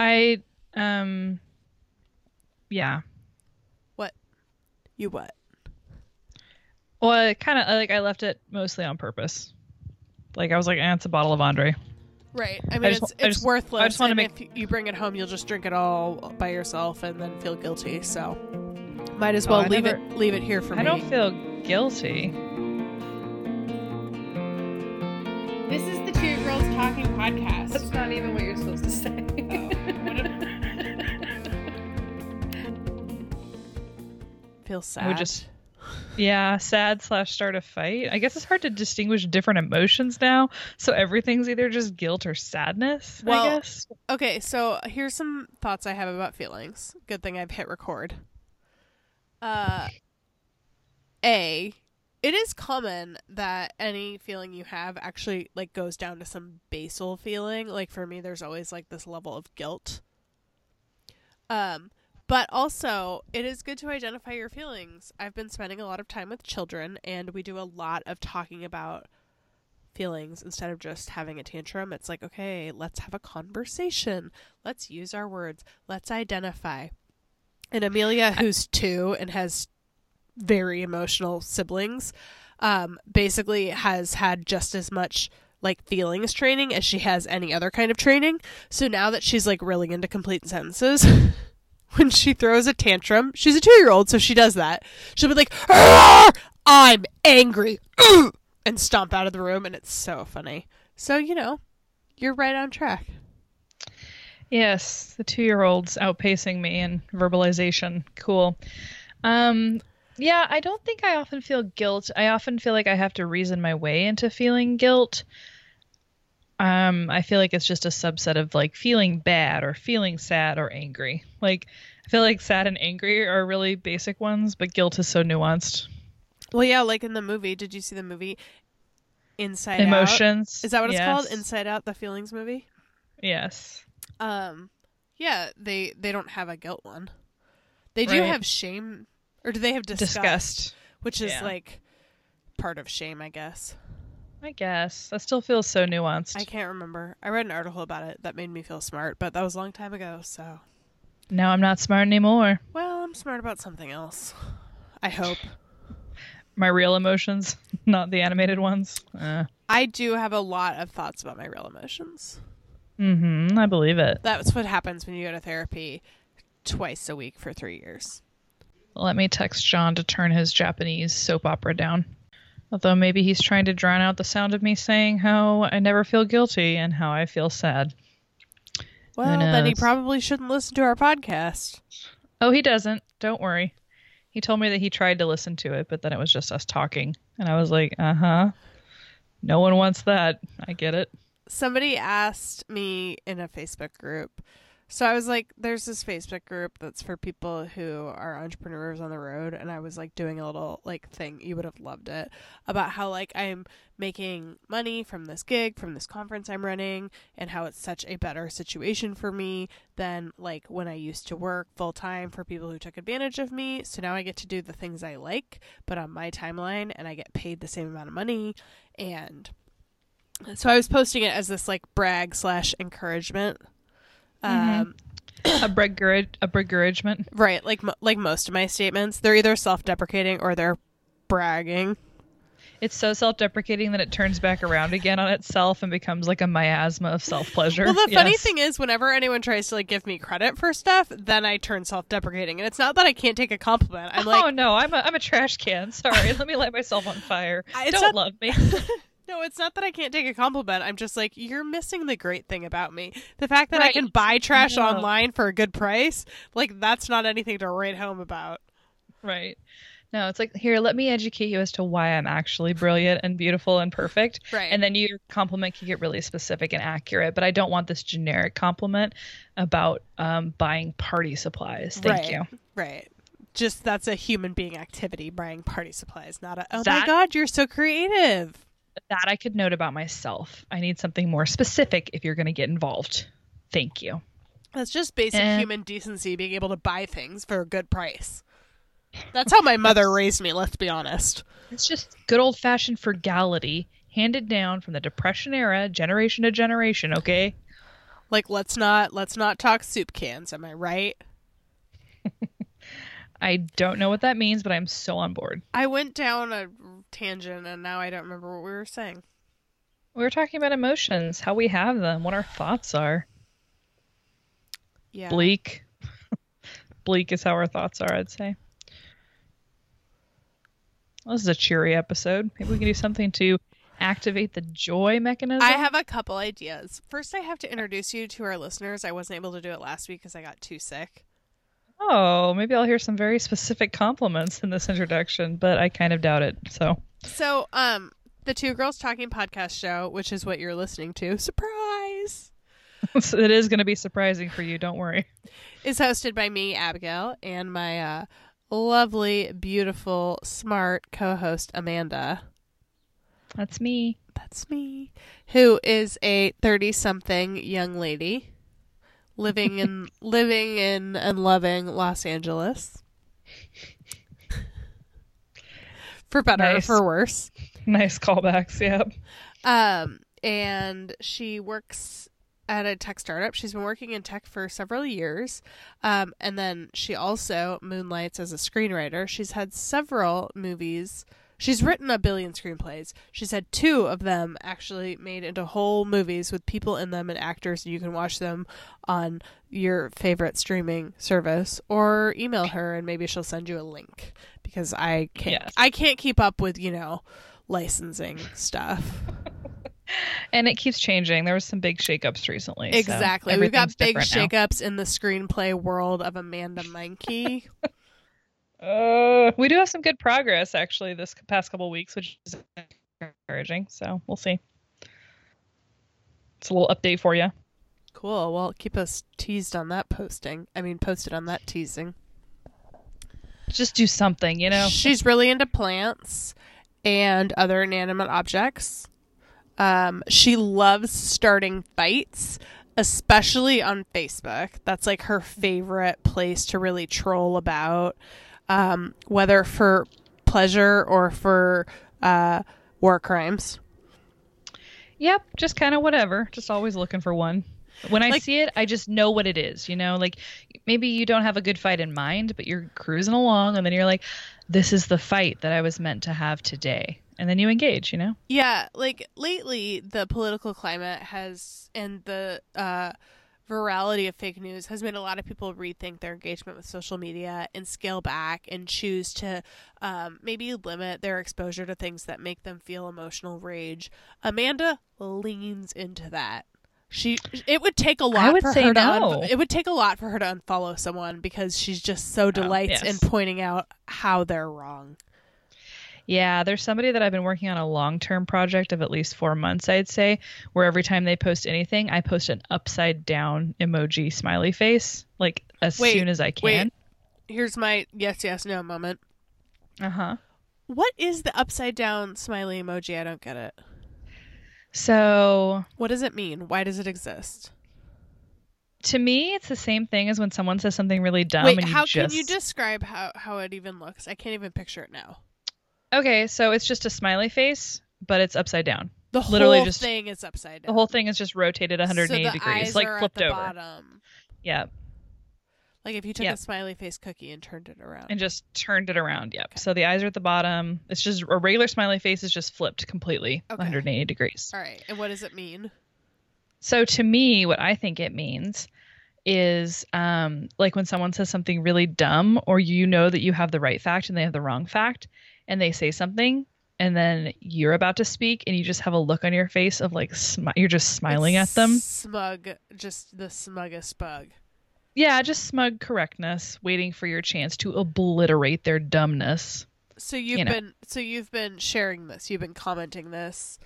I um yeah. What? You what? Well, kind of like I left it mostly on purpose. Like I was like, eh, it's a bottle of Andre. Right. I mean, just it's wa- I it's just- worthless. I just wanna make- if you bring it home, you'll just drink it all by yourself and then feel guilty. So, might as Oh, well I leave never- it leave it here for I me. I don't feel guilty. This is the Two Girls Talking podcast. That's not even what you're feel sad. Would just yeah, sad slash start a fight. I guess it's hard to distinguish different emotions now. So everything's either just guilt or sadness. Well, I guess. Okay, so here's some thoughts I have about feelings. Good thing I've hit record. Uh A it is common that any feeling you have actually like goes down to some basal feeling. Like for me there's always like this level of guilt. Um but also, it is good to identify your feelings. I've been spending a lot of time with children, and we do a lot of talking about feelings instead of just having a tantrum. It's like, okay, let's have a conversation. Let's use our words. Let's identify. And Amelia, who's two and has very emotional siblings, um, basically has had just as much like feelings training as she has any other kind of training. So now that she's like really into complete sentences, when she throws a tantrum, she's a two year old, so she does that. She'll be like, "Arr! I'm angry, and stomp out of the room, and it's so funny. So, you know, you're right on track. Yes, the two year old's outpacing me in verbalization. Cool. Um, yeah, I don't think I often feel guilt. I often feel like I have to reason my way into feeling guilt. Um, I feel like it's just a subset of like feeling bad or feeling sad or angry. Like, I feel like sad and angry are really basic ones, but guilt is so nuanced. Well, yeah, like in the movie. Did you see the movie Inside Out? Emotions. Is that what it's called? Inside Out, the feelings movie? Yes. Um, yeah, they they don't have a guilt one. They do Right. have shame, or do they have disgust? Disgust. Which is Yeah. like part of shame, I guess. I guess. That still feels so nuanced. I can't remember. I read an article about it that made me feel smart, but that was a long time ago. So, Now I'm not smart anymore. well, I'm smart about something else. I hope. My real emotions, not the animated ones. Uh, I do have a lot of thoughts about my real emotions. mm-hmm. I believe it. That's what happens when you go to therapy twice a week for three years. Let me text John to turn his Japanese soap opera down. Although maybe he's trying to drown out the sound of me saying how I never feel guilty and how I feel sad. Well, then he probably shouldn't listen to our podcast. Oh, he doesn't. Don't worry. He told me that he tried to listen to it, but then it was just us talking. And I was like, uh huh. No one wants that. I get it. somebody asked me in a Facebook group. So I was like, there's this Facebook group that's for people who are entrepreneurs on the road. And I was like doing a little like thing. You would have loved it about how like I'm making money from this gig, from this conference I'm running, and how it's such a better situation for me than like when I used to work full time for people who took advantage of me. So now I get to do the things I like, but on my timeline and I get paid the same amount of money. And so I was posting it as this like brag slash encouragement. Um, A begrudge, a begrudgement. right, like like most of my statements, they're either self deprecating or they're bragging. It's so self-deprecating that it turns back around again on itself and becomes like a miasma of self-pleasure. Well, the funny thing is, whenever anyone tries to like give me credit for stuff, then I turn self deprecating, and it's not that I can't take a compliment. I'm like, oh no, I'm a I'm a trash can. Sorry, let me light myself on fire. I- Don't not- love me. No, it's not that I can't take a compliment. I'm just like, you're missing the great thing about me. The fact that I can buy trash No. online for a good price, like, that's not anything to write home about. right. No, it's like here, let me educate you as to why I'm actually brilliant and beautiful and perfect. Right. And then your compliment can get really specific and accurate. But I don't want this generic compliment about um, buying party supplies. Thank right. you. Right. Just that's a human being activity, buying party supplies, not a, oh my god, you're so creative. That I could note about myself. I need something more specific if you're going to get involved. Thank you. That's just basic Eh. human decency, being able to buy things for a good price. That's how my mother raised me, let's be honest. It's just good old fashioned frugality handed down from the Depression era, generation to generation, okay? Like let's not let's not talk soup cans, am I right? I don't know what that means, but I'm so on board. I went down a tangent and now I don't remember what we were saying. We were talking about emotions, how we have them, what our thoughts are. Yeah. Bleak. Bleak is how our thoughts are, I'd say. Well, this is a cheery episode. Maybe we can do something to activate the joy mechanism. I have a couple ideas. First, I have to introduce you to our listeners. I wasn't able to do it last week because I got too sick. Oh, maybe I'll hear some very specific compliments in this introduction, but I kind of doubt it. So, So, um, the Two Girls Talking podcast show, which is what you're listening to, surprise, it is going to be surprising for you. Don't worry. is hosted by me, Abigail, and my uh, lovely, beautiful, smart co-host Amanda. That's me. That's me, who is a thirty-something young lady living in living in and loving Los Angeles. For better or Nice. for worse. Nice callbacks. Yep. Um, and she works at a tech startup. She's been working in tech for several years. Um, and then she also moonlights as a screenwriter. She's had several movies. She's written a billion screenplays. She's had two of them actually made into whole movies with people in them and actors, and you can watch them on your favorite streaming service or email her and maybe she'll send you a link because I can't Yes. I can't keep up with, you know, licensing stuff. And it keeps changing. There was some big shakeups recently. so Exactly. We've got big different now. shakeups in the screenplay world of Amanda Menke. Uh, we do have some good progress actually this past couple weeks, which is encouraging. So we'll see. It's a little update for you. cool. Well, keep us teased on that posting. I mean, posted on that teasing. Just do something, you know. She's really into plants and other inanimate objects. Um, she loves starting fights, especially on Facebook. That's like her favorite place to really troll about, um, whether for pleasure or for uh, war crimes. Yep, just kind of whatever. Just always looking for one. When I Like- see it, I just know what it is. You know, like maybe you don't have a good fight in mind, but you're cruising along, and then you're like, "This is the fight that I was meant to have today," and then you engage. You know. Yeah, like lately, the political climate has and the uh, virality of fake news has made a lot of people rethink their engagement with social media and scale back and choose to um, maybe limit their exposure to things that make them feel emotional rage. Amanda leans into that. She it would take a lot would for say her to no. un- it would take a lot for her to unfollow someone because she's just so delights Oh, yes. in pointing out how they're wrong. Yeah, there's somebody that I've been working on a long term project of at least four months, I'd say, where every time they post anything, I post an upside down emoji smiley face, like as Wait, soon as I can. Wait. Here's my yes yes no moment. Uh huh. What is the upside down smiley emoji? I don't get it. So What does it mean? Why does it exist? to me, it's the same thing as when someone says something really dumb Wait, and you how just can you describe how, how it even looks? I can't even picture it now. Okay, so it's just a smiley face, but it's upside down. The Literally whole just- thing is upside down. The whole thing is just rotated 180 so degrees, like flipped over. bottom. Yeah, Like if you took a smiley face cookie and turned it around. and just turned it around. Yep. Okay. So the eyes are at the bottom. It's just a regular smiley face is just flipped completely Okay. 180 degrees. All right. And what does it mean? So to me, what I think it means is um, like when someone says something really dumb, or you know that you have the right fact and they have the wrong fact, and they say something, and then you're about to speak, and you just have a look on your face of like smi- you're just smiling It's at them. Smug, just the smuggest bug. Yeah, just smug correctness, waiting for your chance to obliterate their dumbness. So you've You know. been so you've been sharing this. You've been commenting this.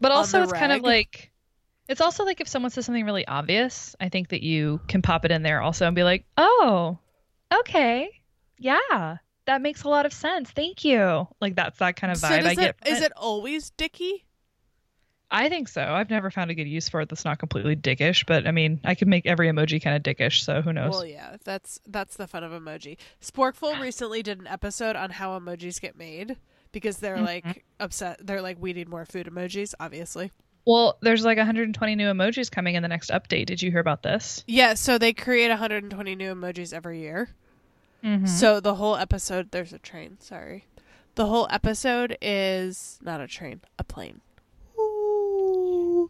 But also, it's kind of like it's also like if someone says something really obvious, I think that you can pop it in there also and be like, "Oh, okay, yeah, that makes a lot of sense. Thank you." Like that's that kind of vibe does I it, get. from is it always dicky? I think so. I've never found a good use for it that's not completely dickish, but I mean, I could make every emoji kind of dickish, so who knows? Well, yeah, that's that's the fun of emoji. Sporkful recently did an episode on how emojis get made because they're Mm-hmm. like upset. They're like, we need more food emojis, obviously. Well, there's like 120 new emojis coming in the next update. Did you hear about this? Yeah, so they create 120 new emojis every year. Mm-hmm. So the whole episode, there's a train. Sorry, the whole episode is not a train, a plane. Ooh.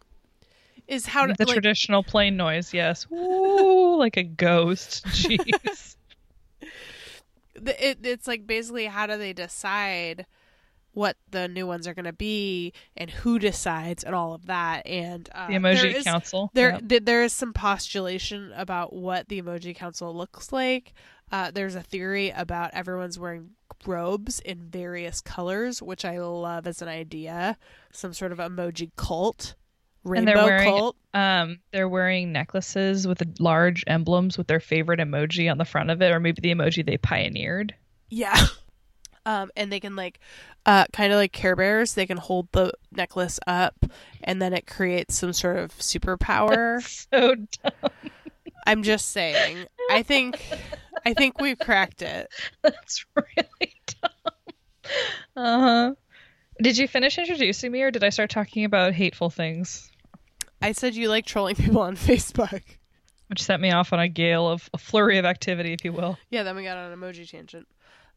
Is how to the like, traditional plane noise, yes. Ooh, like a ghost. Jeez. it, it's like basically how do they decide what the new ones are going to be and who decides and all of that and uh, the emoji there is- council. there Yep. th- there is some postulation about what the emoji council looks like uh, there's a theory about everyone's wearing robes in various colors which i love as an idea some sort of emoji cult And they're rainbow wearing- cult Um, they're wearing necklaces with large emblems with their favorite emoji on the front of it, or maybe the emoji they pioneered. Yeah. Um, and they can like, uh, kind of like Care Bears. They can hold the necklace up, and then it creates some sort of superpower. So dumb. I'm just saying. I think, I think we've cracked it. That's really dumb. Uh huh. Did you finish introducing me, or did I start talking about hateful things, I said you like trolling people on Facebook. which set me off on a gale of a flurry of activity, if you will? Yeah, then we got on an emoji tangent.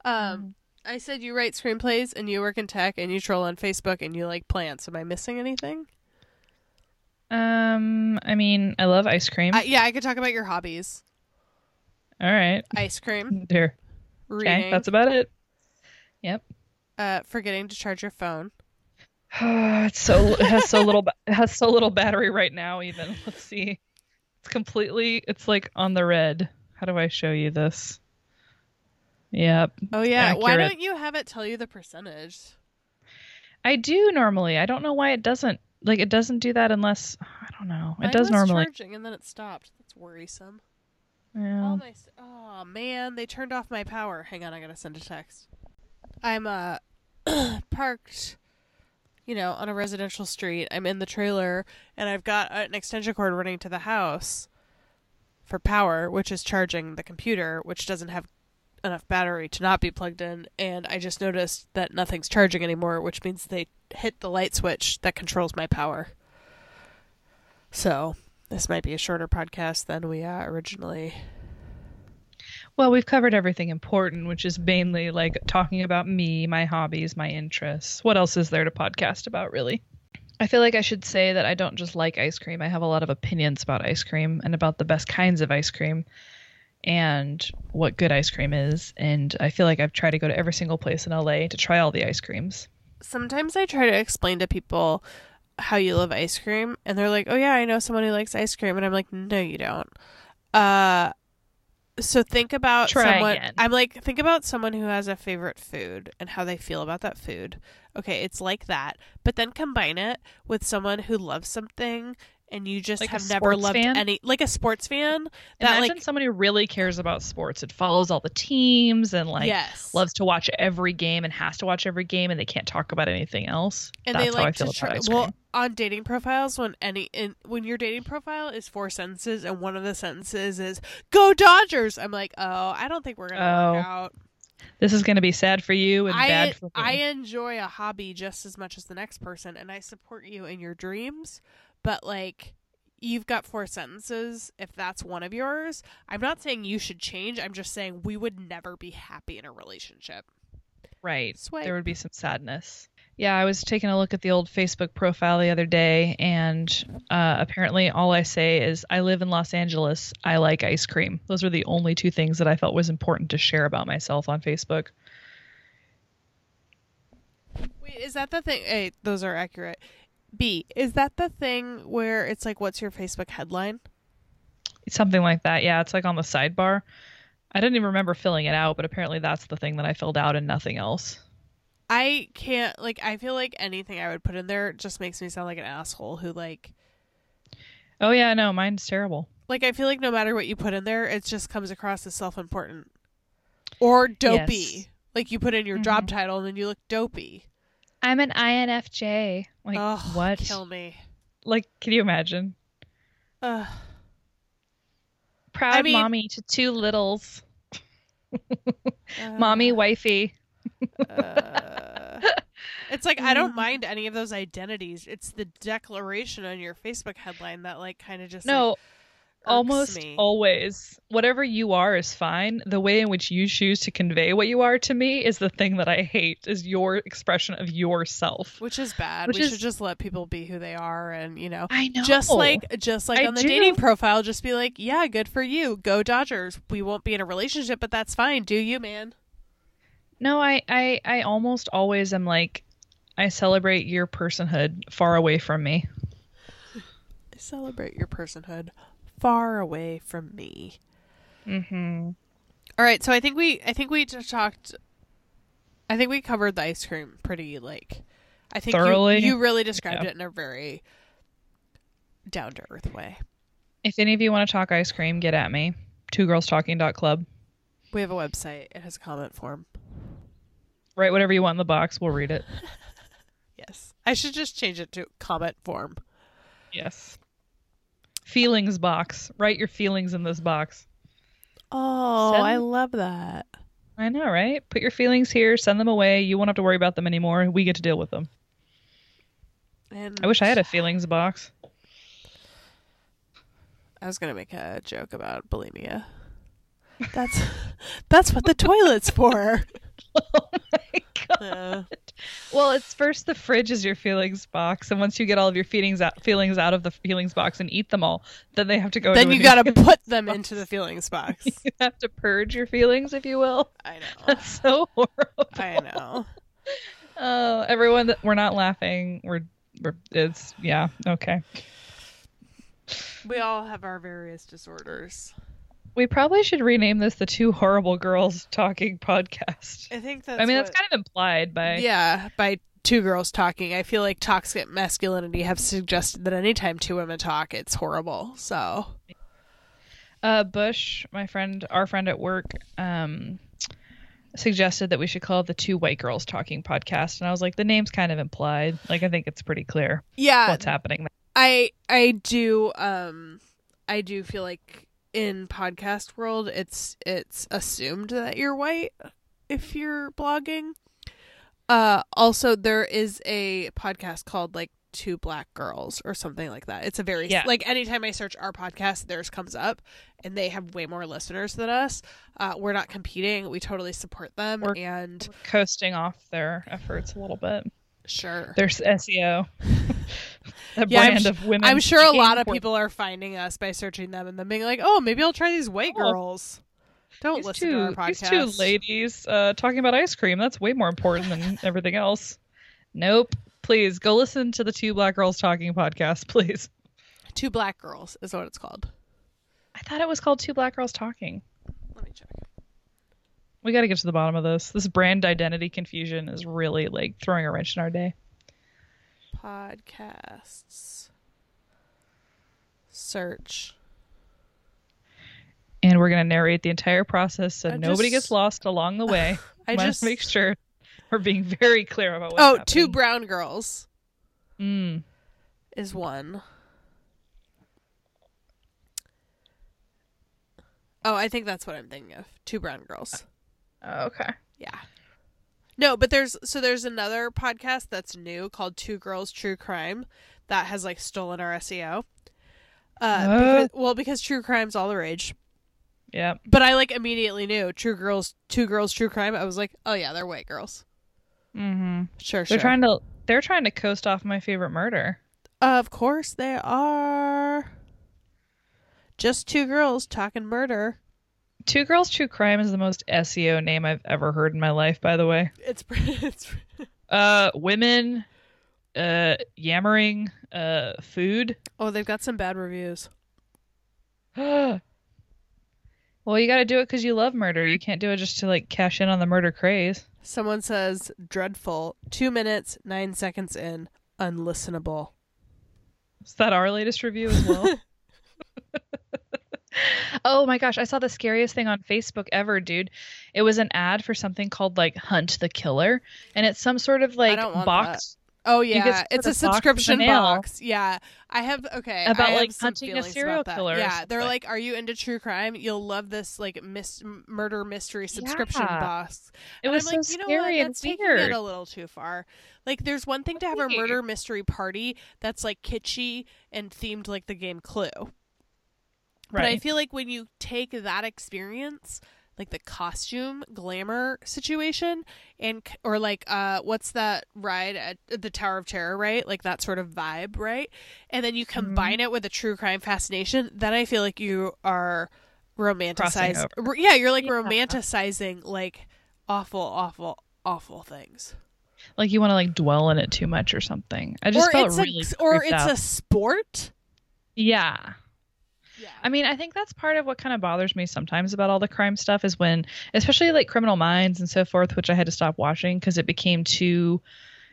Um, I said you write screenplays and you work in tech and you troll on Facebook and you like plants. Am I missing anything? Um, I mean, I love ice cream. Uh, yeah, I could talk about your hobbies: All right, ice cream, there. reading, Okay, that's about it. Yep. uh, forgetting to charge your phone. it's so it has so little ba- it has so little battery right now. Even let's see, it's completely. It's like on the red. How do I show you this? Yep, Oh yeah, why don't you have it tell you the percentage? I do normally. I don't know why it doesn't. Like it doesn't do that unless I don't know. It Mine does was normally. charging and then it stopped. That's worrisome. Yeah. All my oh man, they turned off my power. Hang on, I gotta send a text. I'm uh parked, you know, on a residential street. I'm in the trailer and I've got an extension cord running to the house for power, which is charging the computer, which doesn't have enough battery to not be plugged in. And I just noticed that nothing's charging anymore, which means they hit the light switch that controls my power. So this might be a shorter podcast than we uh, originally Well, we've covered everything important, which is mainly like talking about me, my hobbies, my interests. What else is there to podcast about, really? I feel like I should say that I don't just like ice cream. I have a lot of opinions about ice cream and about the best kinds of ice cream and what good ice cream is. And I feel like I've tried to go to every single place in LA to try all the ice creams. sometimes I try to explain to people how you love ice cream, and they're like, "Oh yeah, I know someone who likes ice cream," and I'm like, "No, you don't." Uh, so think about Try someone. again. I'm like, think about someone who has a favorite food and how they feel about that food. Okay, it's like that, but then combine it with someone who loves something. And you just Like have never loved fan? any, like a sports fan that Imagine like someone who really cares about sports. It follows all the teams and like yes, loves to watch every game and has to watch every game and they can't talk about anything else. and That's they like to try. Well, on dating profiles, when any in, when your dating profile is four sentences and one of the sentences is "Go Dodgers," I'm like, oh, I don't think we're gonna work Oh, out. This is going to be sad for you and I bad for me. I enjoy a hobby just as much as the next person, and I support you in your dreams. But like, you've got four sentences. If that's one of yours, I'm not saying you should change. I'm just saying we would never be happy in a relationship. Right. Swipe. There would be some sadness. Yeah, I was taking a look at the old Facebook profile the other day, and uh, apparently all I say is, I live in Los Angeles. I like ice cream. Those are the only two things that I felt was important to share about myself on Facebook. Wait, is that the thing? A, those are accurate. B, is that the thing where it's like, what's your Facebook headline? Something like that. Yeah, it's like on the sidebar. I didn't even remember filling it out, but apparently that's the thing that I filled out and nothing else. I can't, like, I feel like anything I would put in there just makes me sound like an asshole who, like, Oh, yeah, no, mine's terrible. like, I feel like no matter what you put in there, it just comes across as self important or dopey. Yes. Like, you put in your job Mhm. title and then you look dopey. I'm an INFJ. Like, Ugh, what? Kill me. Like, can you imagine? Ugh. Proud I mean- mommy to two littles. Uh, Mommy, wifey. uh, It's like I don't Mm. mind any of those identities. It's the declaration on your Facebook headline that like kind of just no, like, almost me. always. Whatever you are is fine. The way in which you choose to convey what you are to me is the thing that I hate. Is your expression of yourself. which is bad. Which we is- should just let people be who they are, and you know, I know. just like just like I on the do. dating profile, just be like, yeah, good for you, go Dodgers. We won't be in a relationship, but that's fine. Do you, man? No, I, I, I almost always am like, I celebrate your personhood far away from me. I celebrate your personhood far away from me. Mm-hmm. All right, so I think we I think we just talked I think we covered the ice cream pretty like I think you- Thoroughly? You, really described Yeah. it in a very down to earth way. If any of you want to talk ice cream, get at me. Two girls talking dot club. We have a website. It has a comment form. Write whatever you want in the box. We'll read it. Yes. I should just change it to comment form. Yes. Feelings box. Write your feelings in this box. Oh, Send- I love that. I know, right? Put your feelings here. Send them away. You won't have to worry about them anymore. We get to deal with them. And I wish I had a feelings box. I was gonna make a joke about bulimia. That's that's what the toilet's for. oh my god. Uh, Well, it's first the fridge is your feelings box, and once you get all of your feelings out, feelings out of the feelings box and eat them all, then they have to go. then you gotta put them box. into the feelings box. You have to purge your feelings, if you will. I know. That's so horrible. I know. Oh, everyone, that we're not laughing. We're, we're, it's yeah, okay. We all have our various disorders. We probably should rename this the Two Horrible Girls Talking Podcast. I think that's. I mean, what- that's kind of implied by. Yeah, by two girls talking. I feel like toxic masculinity have suggested that anytime two women talk, it's horrible. So Uh, Bush, my friend, our friend at work, um, suggested that we should call it the Two White Girls Talking Podcast, and I was like, the name's kind of implied. Like, I think it's pretty clear yeah, what's happening. I I do um I do feel like in podcast world it's it's assumed that you're white if you're blogging. Uh also there is a podcast called like Two Black Girls or something like that. It's a very Yeah. like anytime I search our podcast theirs comes up and they have way more listeners than us. Uh we're not competing. We totally support them We're- and Coasting off their efforts a little bit. Sure. There's SEO, a Yeah, I'm of women. I'm sure a lot of people are finding us by searching them and then being like, "Oh, maybe I'll try these white Oh. girls." Don't These listen two, to our podcast. these two ladies uh, talking about ice cream. That's way more important than everything else. Nope. Please go listen to the Two Black Girls Talking podcast, please. Two black girls is what it's called. I thought it was called Two Black Girls Talking. Let me check. We got to get to the bottom of this. This brand identity confusion is really like throwing a wrench in our day. Podcasts. Search. And we're going to narrate the entire process so I nobody just- gets lost along the way. I Wanna just make sure we're being very clear about what's Oh, happening. two brown girls Mm. is one. Oh, I think that's what I'm thinking of. Two brown girls. Oh, okay. Yeah. No, but there's so there's another podcast that's new called Two Girls True Crime that has like stolen our SEO. Uh, because, well, because true crime's all the rage. Yeah. But I like immediately knew True Girls, Two Girls True Crime. I was like, oh yeah, they're white girls. Mm-hmm. Sure, They're sure. trying to they're trying to coast off my favorite murder. Of course they are. Just two girls talking murder. Two Girls True Crime is the most SEO name I've ever heard in my life, by the way. It's it's Uh women uh yammering uh food. oh, they've got some bad reviews. well, you got to do it cuz you love murder. You can't do it just to like cash in on the murder craze. Someone says dreadful. Two minutes nine seconds in, unlistenable. Is that our latest review as well? oh my gosh, I saw the scariest thing on Facebook ever, dude. It was an ad for something called like Hunt the Killer, and it's some sort of like box. Oh yeah, it's a subscription box. Yeah, I have okay About, have like, hunting a serial killer Yeah, they're like, "Are you into true crime? You'll love this like mis- murder mystery subscription Yeah. box." It and was I'm like, so you know scary what? and That's taking weird. it a little too far. Like, there's one thing to have a murder mystery party that's like kitschy and themed like the game Clue. But I feel like when you take that experience, like the costume glamour situation, and or like uh, what's that ride at the Tower of Terror, right? Like that sort of vibe, right? And then you Mm-hmm. combine it with a true crime fascination, then I feel like you are romanticizing. Yeah, you're like Yeah. romanticizing like awful, awful, awful things. like you want to like dwell in it too much or something. I just or felt it's really a or it's out. a sport. yeah. Yeah. I mean, I think that's part of what kind of bothers me sometimes about all the crime stuff is when, especially like Criminal Minds and so forth, which I had to stop watching because it became too.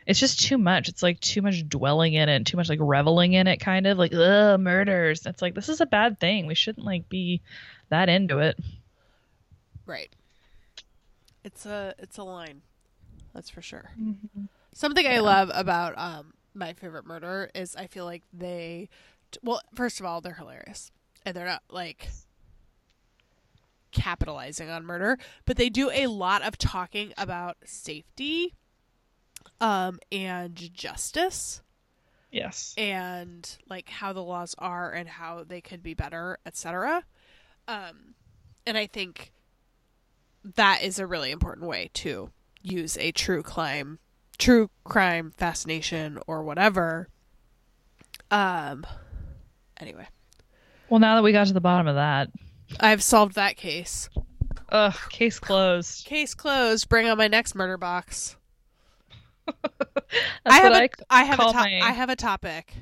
It's just too much. It's like too much dwelling in it, and too much like reveling in it, kind of like ugh, murders. It's like this is a bad thing. We shouldn't like be that into it. Right. It's a it's a line. That's for sure. Something I love about um my favorite murder is I feel like they well, first of all, they're hilarious. And they're not like capitalizing on murder, but they do a lot of talking about safety um and justice Yes. and like how the laws are and how they could be better, etc. Um, and I think that is a really important way to use a true crime, true crime fascination or whatever. Um. Anyway, Well, now that we got to the bottom of that, I've solved that case. ugh, case closed. Case closed. Bring on my next murder box. I have a, I I have a to- my- I have a topic.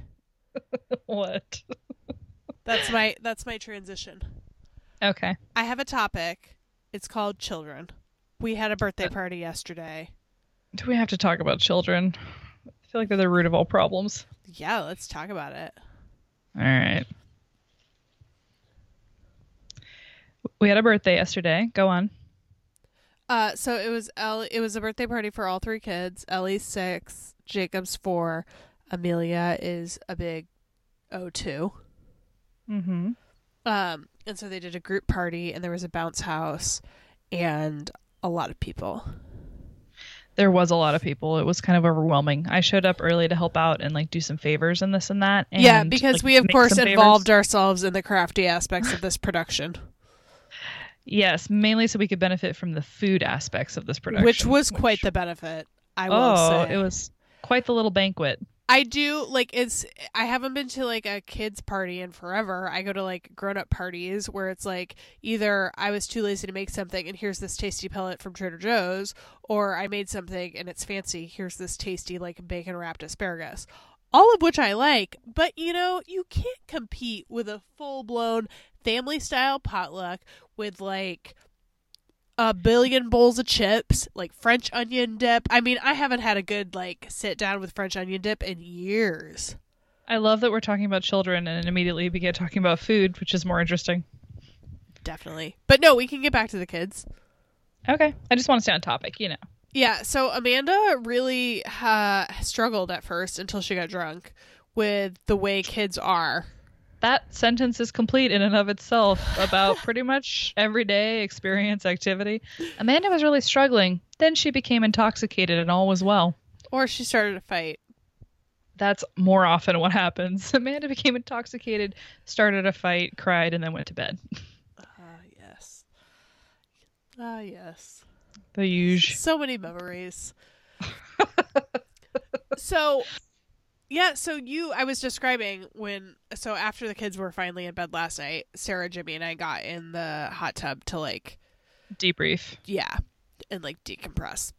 what? That's my that's my transition. Okay. I have a topic. It's called children. We had a birthday uh, party yesterday. Do we have to talk about children? I feel like they're the root of all problems. Yeah, let's talk about it. All right. We had a birthday yesterday. Go on. Uh, so it was Ellie, it was a birthday party for all three kids. Ellie's six, Jacob's four, Amelia is a big O two. Mm-hmm. Um, and so they did a group party, and there was a bounce house, and a lot of people. There was a lot of people. It was kind of overwhelming. I showed up early to help out and like do some favors and this and that. And, yeah, because like, we of course involved favors. ourselves in the crafty aspects of this production, Yes, mainly so we could benefit from the food aspects of this production, which was quite the benefit. I will oh, say it was quite the little banquet. I do like it's I haven't been to like a kids party in forever. I go to like grown up parties where it's like either I was too lazy to make something and here's this tasty pellet from Trader Joe's or I made something and it's fancy. Here's this tasty like bacon wrapped asparagus. All of which I like, but you know, you can't compete with a full blown family style potluck with like a billion bowls of chips, like French onion dip. I mean, I haven't had a good like sit down with French onion dip in years. I love that we're talking about children and immediately begin talking about food, which is more interesting. Definitely. But no, we can get back to the kids. Okay, I just want to stay on topic, you know. Yeah, so Amanda really uh, struggled at first until she got drunk with the way kids are. That sentence is complete in and of itself about pretty much everyday experience activity. Amanda was really struggling. Then she became intoxicated and all was well. Or she started a fight. That's more often what happens. Amanda became intoxicated, started a fight, cried, and then went to bed. Ah, yes. Ah, yes. The usual. So many memories. so, yeah, so you, I was describing when, so after the kids were finally in bed last night, Sarah, Jimmy, and I got in the hot tub to like, Debrief. yeah, and like decompress.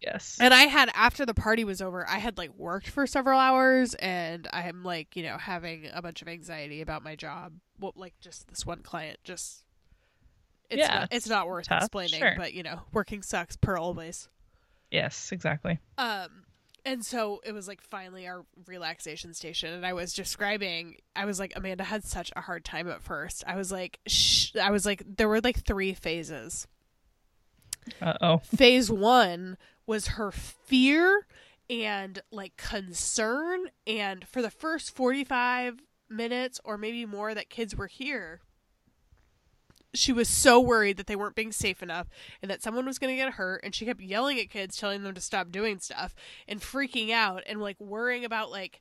Yes. And I had, after the party was over, I had like worked for several hours and I'm like, you know, having a bunch of anxiety about my job. Well, like just this one client, just. It's Yeah, not, it's not worth tough, explaining, sure. but you know, working sucks per always. Yes, exactly. Um, and so it was like finally our relaxation station, and I was describing. I was like, Amanda had such a hard time at first. I was like, shh. I was like, there were like three phases. Uh oh. Phase one was her fear and like concern and for the first 45 minutes or maybe more that kids were here she was so worried that they weren't being safe enough and that someone was going to get hurt and she kept yelling at kids telling them to stop doing stuff and freaking out and like worrying about like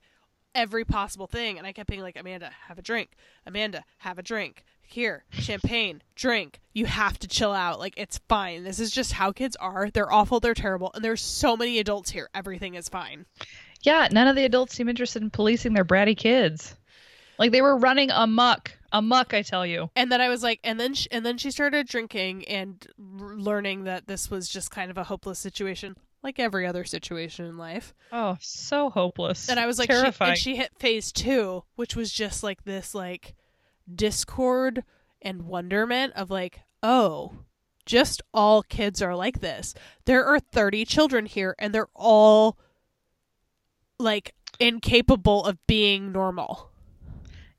every possible thing. And i kept being like amanda have a drink. Amanda have a drink. Here champagne. Drink. You have to chill out. Like it's fine. This is just how kids are. They're awful. They're terrible. And there's so many adults here. Everything is fine. Yeah, none of the adults seem interested in policing their bratty kids. Like they were running amok, amok, I tell you. and then I was like, and then sh- and then she started drinking and r- learning that this was just kind of a hopeless situation, like every other situation in life. Oh, so hopeless. And I was like, she, and she hit phase two, which was just like this like discord and wonderment of like, oh, just all kids are like this. There are thirty children here, and they're all like incapable of being normal.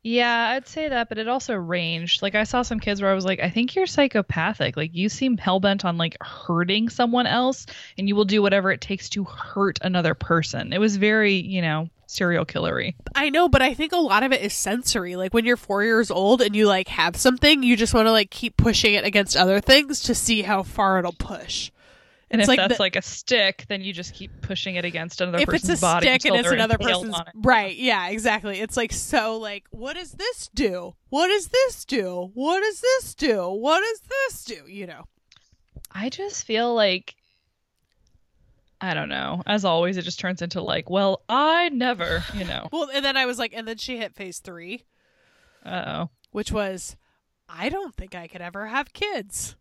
Yeah, I'd say that, but it also ranged. Like I saw some kids where I was like, I think you're psychopathic. Like you seem hell bent on like hurting someone else, and you will do whatever it takes to hurt another person. It was very, you know, serial killery. I know, but I think a lot of it is sensory. Like when you're four years old and you like have something, you just want to like keep pushing it against other things to see how far it'll push. And It's if like that's the- like a stick, then you just keep pushing it against another if it's person's a body stick and it's another person's it. right, yeah, exactly. It's like so like, what does this do? What does this do? What does this do? What does this do? You know. I just feel like I don't know. As always, it just turns into like, well, I never, you know. Well, and then I was like, and then she hit phase three, Uh oh. which was, I don't think I could ever have kids.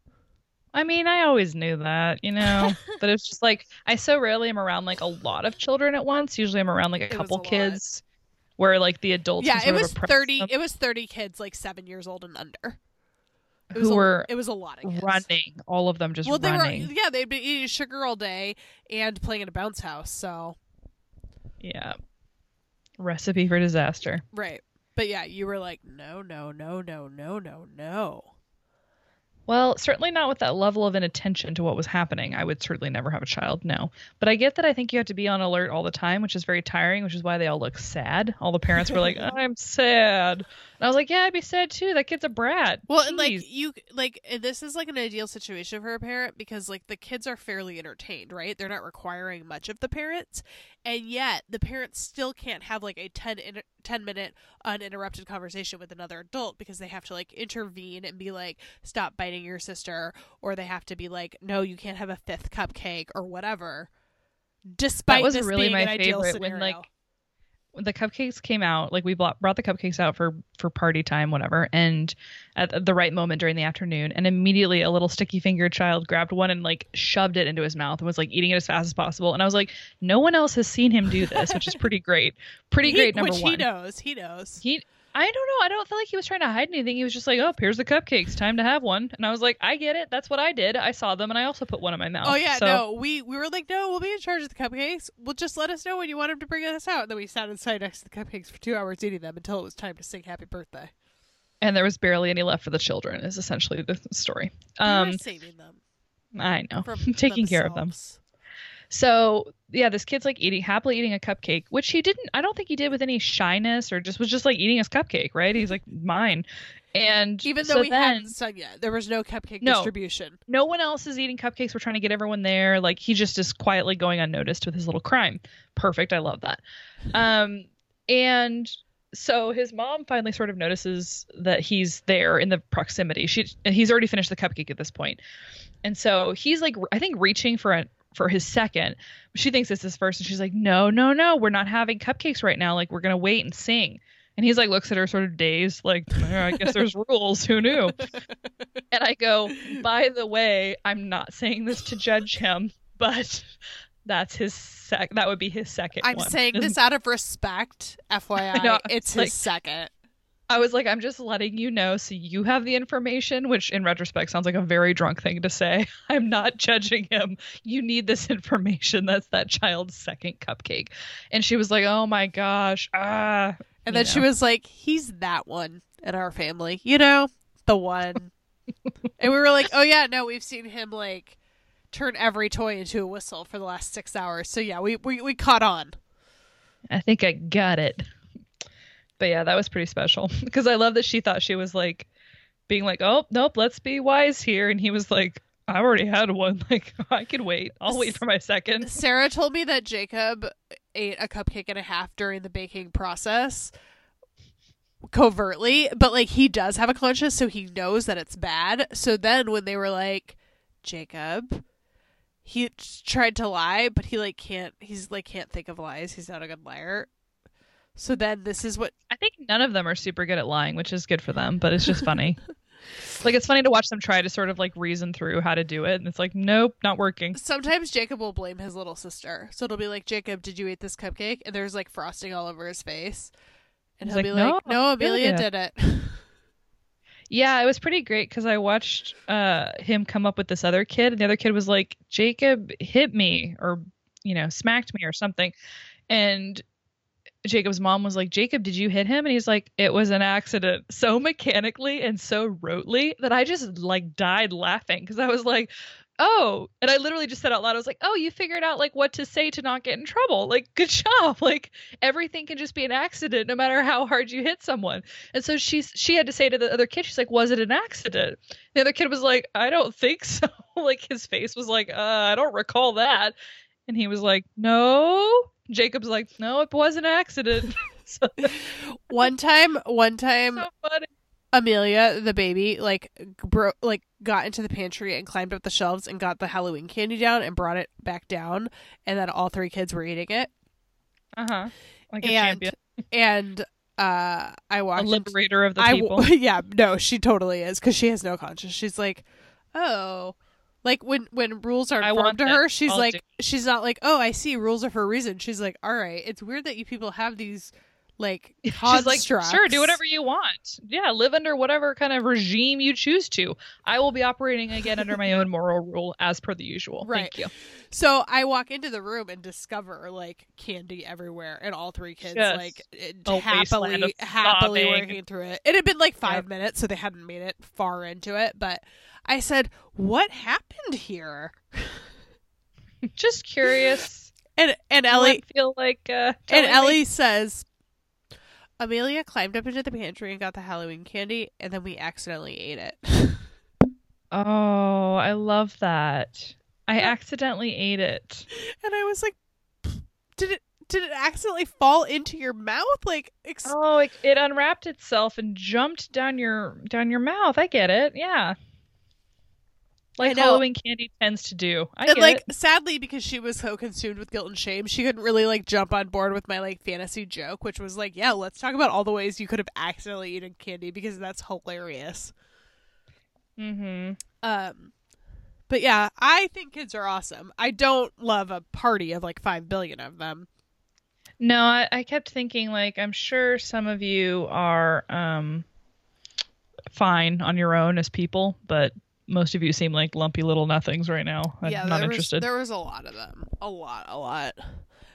I mean, I always knew that, you know, but it's just like I so rarely am around like a lot of children at once. Usually, I'm around like a It couple a lot. kids, where like the adults. yeah, it was thirty. them, It was thirty kids, like seven years old and under. It was who a, were It was a lot of kids. running. All of them just well, they running. were yeah, they'd been eating sugar all day and playing in a bounce house. So Yeah. Recipe for disaster. right, but yeah, you were like, no, no, no, no, no, no, no. Well, certainly not with that level of inattention to what was happening. I would certainly never have a child, no. But I get that I think you have to be on alert all the time, which is very tiring, which is why they all look sad. All the parents were like, I'm sad. I was like, yeah, I'd be sad too. That kid's a brat. Well, and like you, like uh, this is like an ideal situation for a parent because like the kids are fairly entertained, right? They're not requiring much of the parents, and yet the parents still can't have like a 10, in, 10 minute uninterrupted conversation with another adult because they have to like intervene and be like, stop biting your sister, or they have to be like, no, you can't have a fifth cupcake or whatever. Despite that was this really my favorite when, like, the cupcakes came out like we brought, brought the cupcakes out for for party time whatever and at the right moment during the afternoon and immediately a little sticky fingered child grabbed one and like shoved it into his mouth and was like eating it as fast as possible and i was like no one else has seen him do this which is pretty great pretty He- great number which one he knows, he knows. he I don't know. I don't feel like he was trying to hide anything. He was just like, "Oh, here's the cupcakes. Time to have one." And I was like, "I get it. That's what I did. I saw them, and I also put one in my mouth." Oh yeah, So- no, we we were like, no, we'll be in charge of the cupcakes. Well, just let us know when you want him to bring us out. And then we sat inside next to the cupcakes for two hours eating them until it was time to sing happy birthday. And there was barely any left for the children. Is essentially the story. we Um, were saving them I know, from taking care of them. So yeah, this kid's like eating happily eating a cupcake, which he didn't. I don't think he did with any shyness or just was just like eating his cupcake, right? He's like mine, and Even though so we then, hadn't sung yet, there was no cupcake No. distribution. no one else is eating cupcakes. We're trying to get everyone there. Like he just is quietly going unnoticed with his little crime. Perfect. I love that. Um, and so his mom finally sort of notices that he's there in the proximity. She and he's already finished the cupcake at this point, and so he's like I think reaching for a for his second. She thinks it's his first, and she's like, "No, no, no, we're not having cupcakes right now. Like we're gonna wait and sing." And he's like looks at her sort of dazed, like, "Yeah, I guess there's rules. Who knew? And I go, by the way, I'm not saying this to judge him, but that's his sec. That would be his second. I'm one. saying this out of respect, FYI. know, it's like- his second. I was like, I'm just letting you know so you have the information, which in retrospect sounds like a very drunk thing to say. I'm not judging him. You need this information. That's that child's second cupcake. And she was like, Oh my gosh. Ah. And you then she was like, "He's that one in our family, you know, the one." and we were like, "Oh yeah, no, we've seen him like turn every toy into a whistle for the last six hours. So yeah, we we, we caught on. I think I got it. But yeah, that was pretty special because I love that she thought she was like being like, "Oh, nope, let's be wise here," and he was like, "I already had one. Like, I can wait. I'll wait for my second. Sarah told me that Jacob ate a cupcake and a half during the baking process covertly, but like he does have a conscience, so he knows that it's bad. So then when they were like, Jacob, he tried to lie, but he like can't. He's like can't think of lies. He's not a good liar. So then this is what I think none of them are super good at lying, which is good for them, but it's just funny. like it's funny to watch them try to sort of like reason through how to do it, and it's like, nope, not working. sometimes Jacob will blame his little sister. So it'll be like, Jacob, did you eat this cupcake? And there's like frosting all over his face. And He's he'll like, be like, "No, No, Amelia Amelia." did it. Yeah, it was pretty great because I watched uh, him come up with this other kid, and the other kid was like, Jacob hit me or, you know, smacked me or something. And Jacob's mom was like, Jacob, did you hit him? And he's like, it was an accident. So mechanically and so rotely that I just like died laughing because I was like, oh. And I literally just said out loud, I was like, oh, you figured out like what to say to not get in trouble. Like, good job. Like, everything can just be an accident no matter how hard you hit someone. And so she's she had to say to the other kid, she's like, "Was it an accident?" The other kid was like, "I don't think so." like his face was like, uh, "I don't recall that." And he was like, "No." Jacob's like, "No, it was an accident." so one time, one time, so. Amelia, the baby, like bro, like got into the pantry and climbed up the shelves and got the Halloween candy down and brought it back down, and then all three kids were eating it. Uh huh. Like a and champion, and uh, I a watched. liberator of the I people. yeah, no, she totally is because she has no conscience. She's like, oh, like when when rules are informed to her, she's I'll like, do- she's not like, oh, I see rules are for a reason. She's like, all right, it's weird that you people have these like She's like, sure, do whatever you want. Yeah, live under whatever kind of regime you choose to. I will be operating again under my own moral rule as per the usual. Right. Thank you. So I walk into the room and discover like candy everywhere, and all three kids Yes. like it- A wasteland happily happily sobbing. working through it. It had been like five Yep. minutes, so they hadn't made it far into it. But I said, "What happened here?" Just curious. And and Ellie Ellie feel like uh, and telling me? Ellie says, Amelia climbed up into the pantry and got the Halloween candy, and then we accidentally ate it. Oh, I love that. I accidentally ate it. and I was like, "Did it? Did it accidentally fall into your mouth? Like, ex- Oh, it, it unwrapped itself and jumped down your down your mouth. I get it. Yeah. Like know. Halloween candy tends to do. I and like it. sadly because she was so consumed with guilt and shame she couldn't really like jump on board with my like fantasy joke which was like yeah let's talk about all the ways you could have accidentally eaten candy because that's hilarious Mm-hmm. um but yeah i think kids are awesome i don't love a party of like five billion of them No, I, I kept thinking like I'm sure some of you are um fine on your own as people, but most of you seem like lumpy little nothings right now. I'm yeah not there interested. was there was a lot of them a lot a lot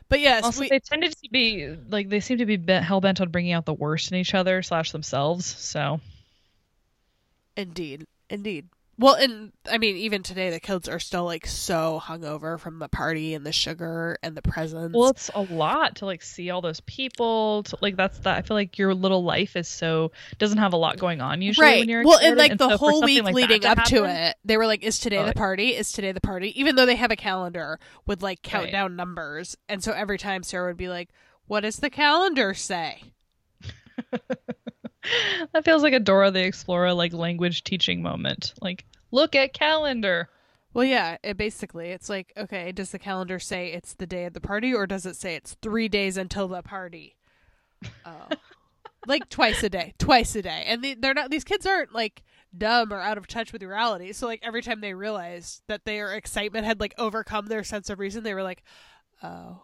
but yes also, we, they tended to be like they seem to be hell bent on bringing out the worst in each other slash themselves. So Indeed. Indeed. Well, and I mean, even today, the kids are still like so hungover from the party and the sugar and the presents. Well, it's a lot to like see all those people. To, like that's that. I feel like your little life is so doesn't have a lot going on usually right. when you're well, and like so the for whole week like leading up to happen- it, they were like, "Is today Oh, the party? Is today the party?" Even though they have a calendar with like Right. countdown numbers, and so every time Sarah would be like, "What does the calendar say?" that feels like a Dora the Explorer like language teaching moment. Like, look at calendar. Well, yeah, it basically it's like, okay, does the calendar say it's the day of the party, or does it say it's three days until the party? Oh, like twice a day, twice a day, and they, they're not. These kids aren't like dumb or out of touch with reality. So like every time they realized that their excitement had like overcome their sense of reason, they were like, oh,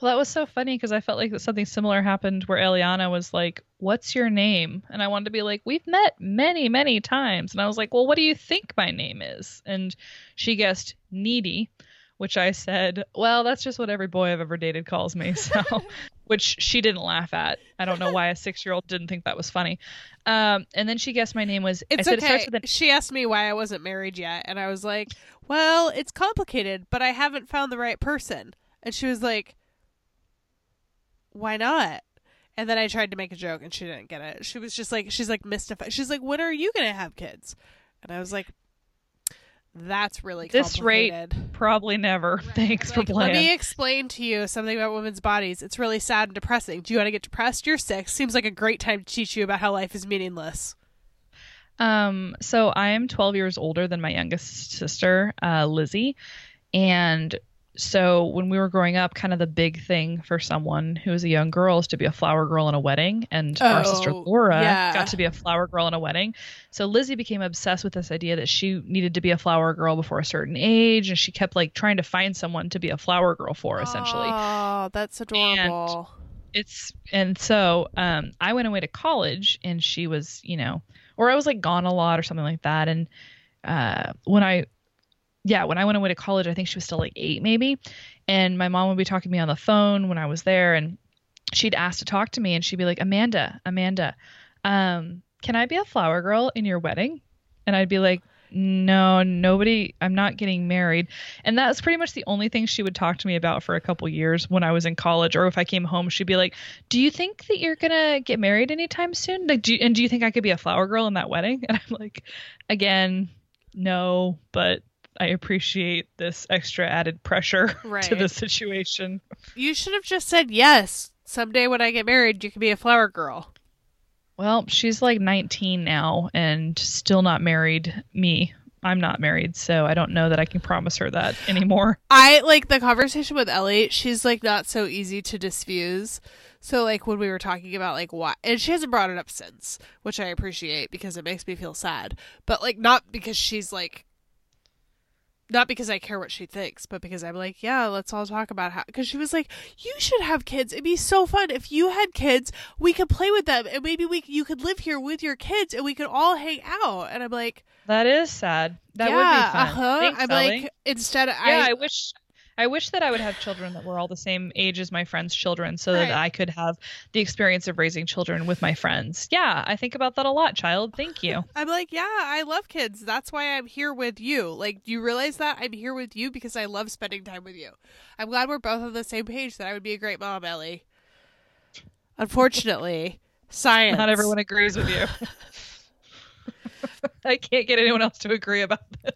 Well, that was so funny because I felt like something similar happened where Eliana was like, "What's your name?" And I wanted to be like, "We've met many, many times." And I was like, "Well, what do you think my name is?" And she guessed needy, which I said, "Well, that's just what every boy I've ever dated calls me." So which she didn't laugh at. I don't know why a six year old didn't think that was funny. Um, and then she guessed my name was. It's said okay. with an She asked me why I wasn't married yet, and I was like, "Well, it's complicated, but I haven't found the right person." And she was like, "Why not?" And then I tried to make a joke, and she didn't get it. She was just like, she's like mystified. She's like, "When are you gonna have kids?" And I was like, "That's really This rate, probably never. Thanks Like, for let me explain to you something about women's bodies. It's really sad and depressing. Do you want to get depressed? You're six. Seems like a great time to teach you about how life is meaningless. Um, so I am 12 years older than my youngest sister, uh, Lizzie. And so when we were growing up, kind of the big thing for someone who was a young girl is to be a flower girl in a wedding. And our sister Oh, Laura yeah. got to be a flower girl in a wedding. So Lizzie became obsessed with this idea that she needed to be a flower girl before a certain age. And she kept like trying to find someone to be a flower girl for, essentially Oh, that's adorable. it's and so um i went away to college and she was you know or i was like gone a lot or something like that and uh when i yeah when i went away to college i think she was still like eight maybe. And my mom would be talking to me on the phone when i was there and she'd ask to talk to me and she'd be like amanda amanda um can i be a flower girl in your wedding? And i'd be like no nobody i'm not getting married. And that's pretty much the only thing she would talk to me about for a couple years when i was in college or if i came home she'd be like do you think that you're gonna get married anytime soon? Like do you, and do you think i could be a flower girl in that wedding? And i'm like again no but i appreciate this extra added pressure to the situation You should have just said yes. Someday when I get married, you can be a flower girl. well she's like 19 now and still not married me i'm not married so i don't know that i can promise her that anymore I like the conversation with Ellie. She's like not so easy to diffuse. So like when we were talking about like why, and she hasn't brought it up since, which I appreciate because it makes me feel sad. But like not because she's like, not because I care what she thinks, but because I'm like, yeah, let's all talk about how. Because she was like, you should have kids. It'd be so fun if you had kids. We could play with them, and maybe we you could live here with your kids, and we could all hang out. And I'm like, that is sad that yeah, would be fun uh-huh. Thanks, I'm Ellie. like, instead, of. yeah I I, wish i wish that i would have children that were all the same age as my friends children so Right. that i could have the experience of raising children with my friends yeah i think about that a lot child thank you I'm like, yeah, I love kids. That's why I'm here with you. Like, do you realize that I'm here with you because I love spending time with you? I'm glad we're both on the same page that I would be a great mom, Ellie. Unfortunately, science. not everyone agrees with you i can't get anyone else to agree about this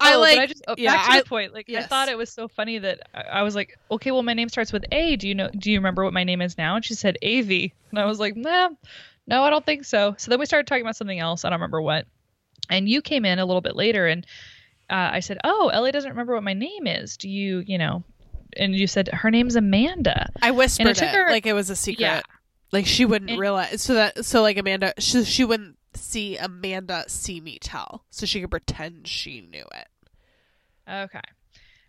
I Oh, like. I just oh, yeah, back to I- the point. Like yes. I thought it was so funny that I, I was like, okay, well my name starts with A. Do you know? Do you remember what my name is now? And she said Av, and I was like, nah, no, I don't think so. So then we started talking about something else. I don't remember what. And you came in a little bit later, and uh, I said, oh, Ellie doesn't remember what my name is. Do you, you know? And you said her name's Amanda. I whispered it, took her- like it was a secret. Yeah. Like she wouldn't And- realize. So that so like Amanda, she, she wouldn't see Amanda see me tell, so she could pretend she knew it. Okay.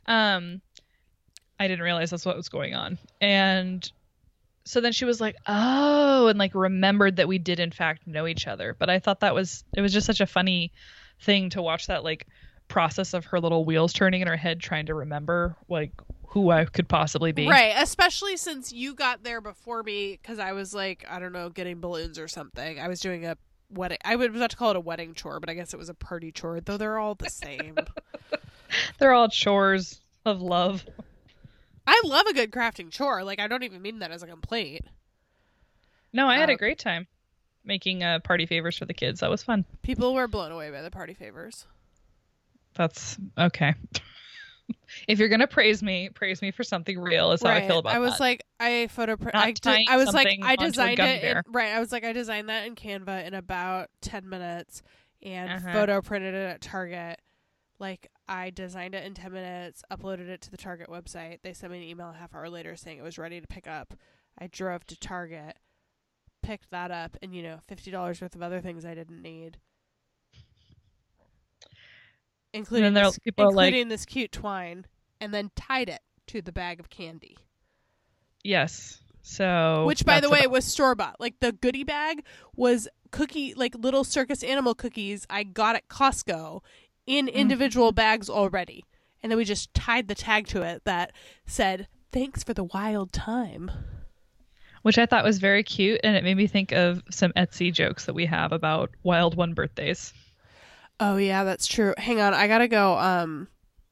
Um I didn't realize that's what was going on. And so then she was like, "Oh," and like remembered that we did in fact know each other. But I thought that was it was just such a funny thing to watch that like process of her little wheels turning in her head trying to remember like who I could possibly be. Right, especially since you got there before me because I was like, I don't know, getting balloons or something. I was doing a wedding. I would was about to call it a wedding chore, but I guess it was a party chore, though they're all the same. They're all chores of love. I love a good crafting chore. Like, I don't even mean that as a complaint. No, I had Uh, a great time making uh, party favors for the kids. That was fun. People were blown away by the party favors. That's okay. if you're gonna praise me, praise me for something real. Is how I feel about it. I was that. like, I photo. Pr- I, tying I was like, I designed it. In, right. I was like, I designed that in Canva in about ten minutes, and Uh-huh. photo printed it at Target. Like I designed it in ten minutes, uploaded it to the Target website. They sent me an email a half hour later saying it was ready to pick up. I drove to Target, picked that up, and you know, fifty dollars worth of other things I didn't need. Including, are this, people like- this cute twine, and then tied it to the bag of candy. yes. So Which, by the way, about- was store bought. Like the goodie bag was cookie, like little circus animal cookies I got at Costco in Mm-hmm. individual bags already. And then we just tied the tag to it that said, thanks for the wild time. which I thought was very cute, and it made me think of some Etsy jokes that we have about wild one birthdays. Oh yeah, that's true. Hang on, I gotta go um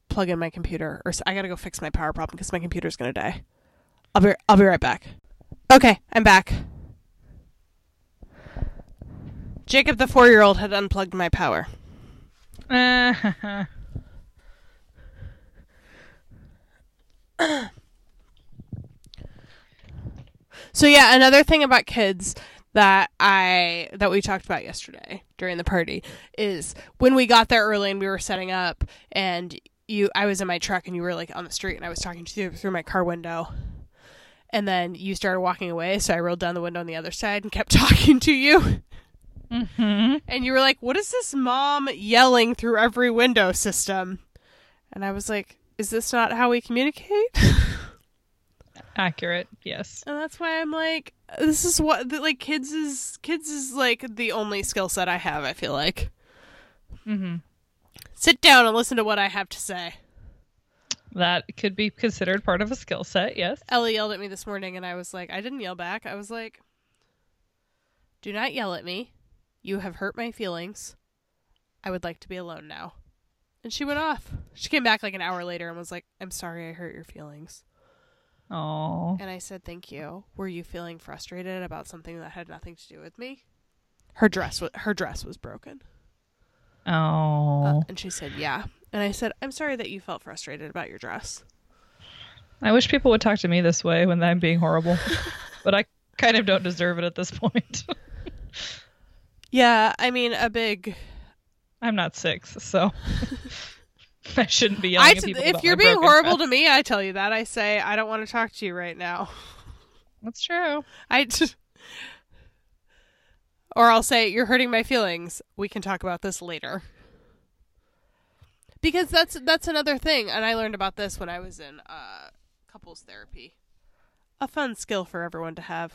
plug in my computer, or I gotta go fix my power problem because my computer's gonna die. I'll be I'll be right back. Okay, I'm back. Jacob, the four-year-old, had unplugged my power. So yeah, another thing about kids that I that we talked about yesterday during the party is when we got there early and we were setting up and you I was in my truck and you were like on the street and I was talking to you through my car window. And then you started walking away, so I rolled down the window on the other side and kept talking to you. mhm. And you were like, "What is this mom yelling through every window system?" And I was like, "Is this not how we communicate?" Accurate, yes. And that's why I'm like, this is what the, like kids is kids is like the only skill set I have. I feel like mm-hmm. sit down and listen to what I have to say. That could be considered part of a skill set, yes. Ellie yelled at me this morning, and I was like, I didn't yell back. I was like, do not yell at me. You have hurt my feelings. I would like to be alone now. And she went off. She came back like an hour later and was like, I'm sorry I hurt your feelings. Oh, And I said, Thank you. Were you feeling frustrated about something that had nothing to do with me? Her dress was her dress was broken. oh. Uh, and she said, Yeah. And I said, I'm sorry that you felt frustrated about your dress. I wish people would talk to me this way when I'm being horrible, but I kind of don't deserve it at this point. Yeah, I mean, a big. I'm not six, so I shouldn't be yelling I at people. if you're being horrible to me, I tell you that. I say, I don't want to talk to you right now. that's true. I. T- or I'll say, You're hurting my feelings. We can talk about this later. Because that's that's another thing, and I learned about this when I was in uh, couples therapy. A fun skill for everyone to have.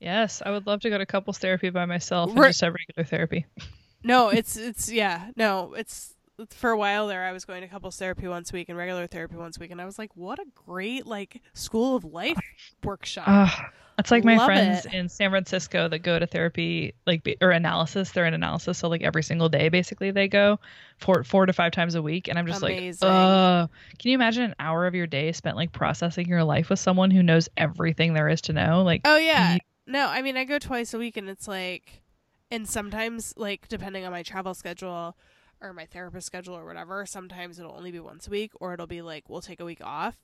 Yes, I would love to go to couples therapy by myself and just have regular therapy. No, it's it's yeah, no, it's- for a while there. I was going to couples therapy once a week and regular therapy once a week, and I was like, what a great like school of life workshop. Ah, it's like my Love friends it. in San Francisco that go to therapy, like or analysis. They're in analysis, so like every single day, basically, they go four four to five times a week. And I'm just Amazing. like, uh, can you imagine an hour of your day spent like processing your life with someone who knows everything there is to know? Like, oh yeah, you- no, I mean I go twice a week, and it's like, and sometimes like depending on my travel schedule or my therapist schedule or whatever, sometimes it'll only be once a week, or it'll be like we'll take a week off.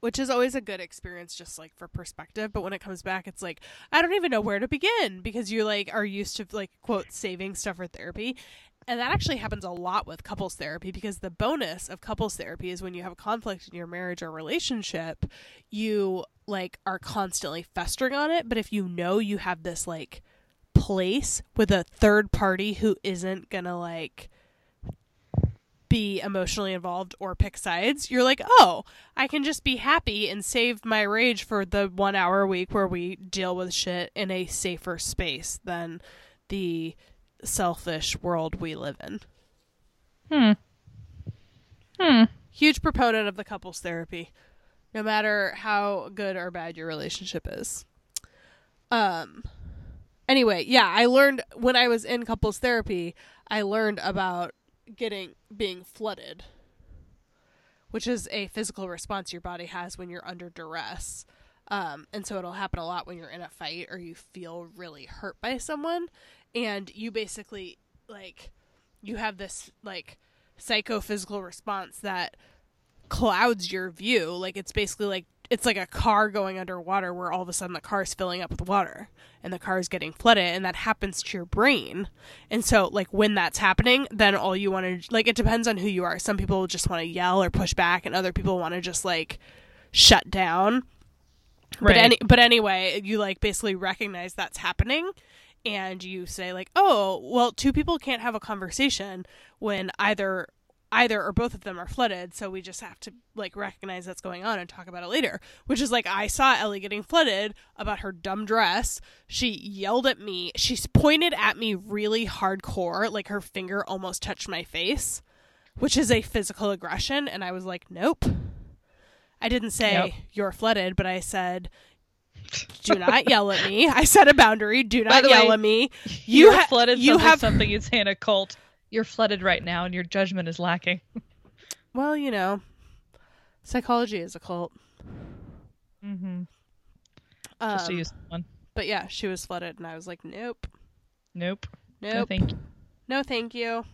Which is always a good experience, just like for perspective. But when it comes back, it's like I don't even know where to begin because you like are used to like quote saving stuff for therapy, and that actually happens a lot with couples therapy because the bonus of couples therapy is when you have a conflict in your marriage or relationship, you like are constantly festering on it. But if you know you have this like place with a third party who isn't gonna like be emotionally involved or pick sides, you're like, oh, I can just be happy and save my rage for the one hour a week where we deal with shit in a safer space than the selfish world we live in. hmm, hmm. Huge proponent of the couples therapy, no matter how good or bad your relationship is. Um, anyway, yeah, I learned when I was in couples therapy, I learned about getting being flooded, which is a physical response your body has when you're under duress. Um, and so it'll happen a lot when you're in a fight or you feel really hurt by someone, and you basically like you have this like psychophysical response that clouds your view. Like it's basically like it's like a car going underwater where all of a sudden the car is filling up with water and the car is getting flooded and that happens to your brain. And so like when that's happening, then all you want to like it depends on who you are. Some people just want to yell or push back and other people want to just like shut down. Right. But any but anyway, you like basically recognize that's happening and you say like, "Oh, well, two people can't have a conversation when either either or both of them are flooded, so we just have to like recognize that's going on and talk about it later." Which is like I saw Ellie getting flooded about her dumb dress. She yelled at me. She pointed at me really hardcore, like her finger almost touched my face, which is a physical aggression, and I was like, "Nope." I didn't say Yep. you're flooded, but I said do not yell at me. I set a boundary. Do not yell way, at me. You You are ha- flooded. you have- something you'd say in a cult. You're flooded right now, and your judgment is lacking. Well, you know, psychology is a cult. Mm-hmm. Um, Just to use one. But yeah, she was flooded, and I was like, nope, Nope. No, nope, thank you. no, thank you.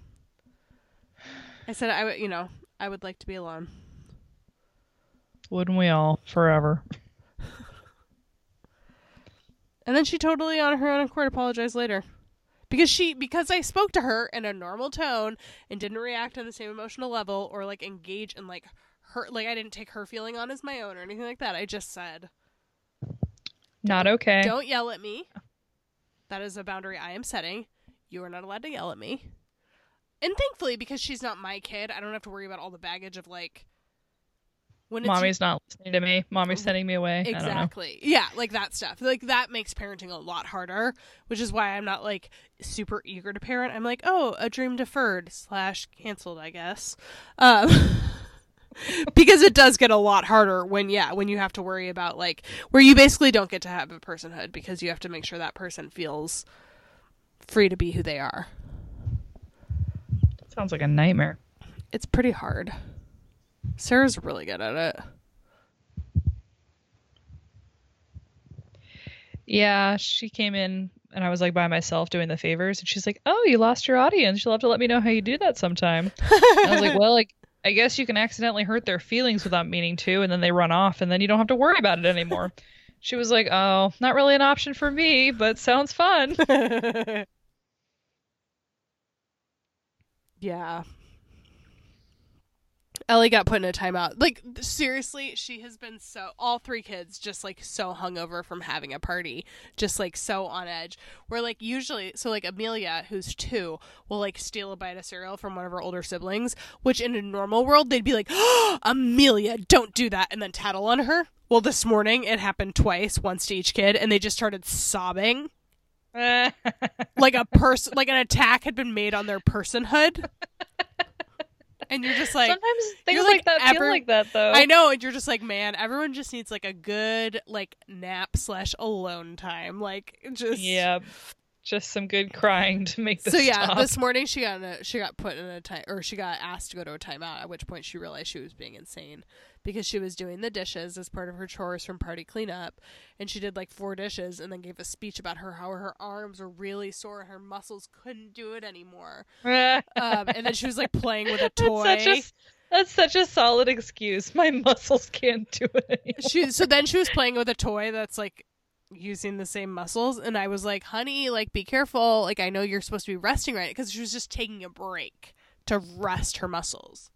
I said I would, you know, I would like to be alone. Wouldn't we all forever? And then she totally on her own accord apologized later. Because she because I spoke to her in a normal tone and didn't react on the same emotional level or like engage in like her like I didn't take her feeling on as my own or anything like that. I just said, Not okay. Don't yell at me. That is a boundary I am setting. You are not allowed to yell at me. And thankfully, because she's not my kid, I don't have to worry about all the baggage of like when Mommy's not listening to me. Mommy's sending me away. I don't know. Exactly. Yeah, like that stuff. Like that makes parenting a lot harder, which is why I'm not like super eager to parent. I'm like, oh, a dream deferred slash canceled, I guess. Um, because it does get a lot harder when, yeah, when you have to worry about like where you basically don't get to have a personhood because you have to make sure that person feels free to be who they are. Sounds like a nightmare. It's pretty hard. Sarah's really good at it. Yeah, she came in and I was like by myself doing the favors, and she's like, "Oh, you lost your audience. You'll have to let me know how you do that sometime." I was like, "Well, like." I guess you can accidentally hurt their feelings without meaning to, and then they run off, and then you don't have to worry about it anymore. She was like, "Oh, not really an option for me, but sounds fun." yeah. Ellie got put in a timeout. Like seriously, she has been so all three kids just like so hungover from having a party, just like so on edge. Where like usually, so like Amelia, who's two, will like steal a bite of cereal from one of her older siblings, which in a normal world they'd be like, oh, "Amelia, don't do that," and then tattle on her. Well, this morning it happened twice, once to each kid, and they just started sobbing like a person, like an attack had been made on their personhood. And you're just like, Sometimes things like, like that feel like that, though. I know, and you're just like, man, everyone just needs like a good like nap slash alone time, like just Yeah, just some good crying to make this So yeah, stop. this morning she got in a, she got put in a time or she got asked to go to a timeout. At which point she realized she was being insane because she was doing the dishes as part of her chores from party cleanup, and she did like four dishes and then gave a speech about her how her arms were really sore and her muscles couldn't do it anymore. Um, and then she was like playing with a toy. That's such a, that's such a solid excuse. My muscles can't do it anymore. she so then she was playing with a toy that's like using the same muscles and i was like honey like be careful like i know you're supposed to be resting right because she was just taking a break to rest her muscles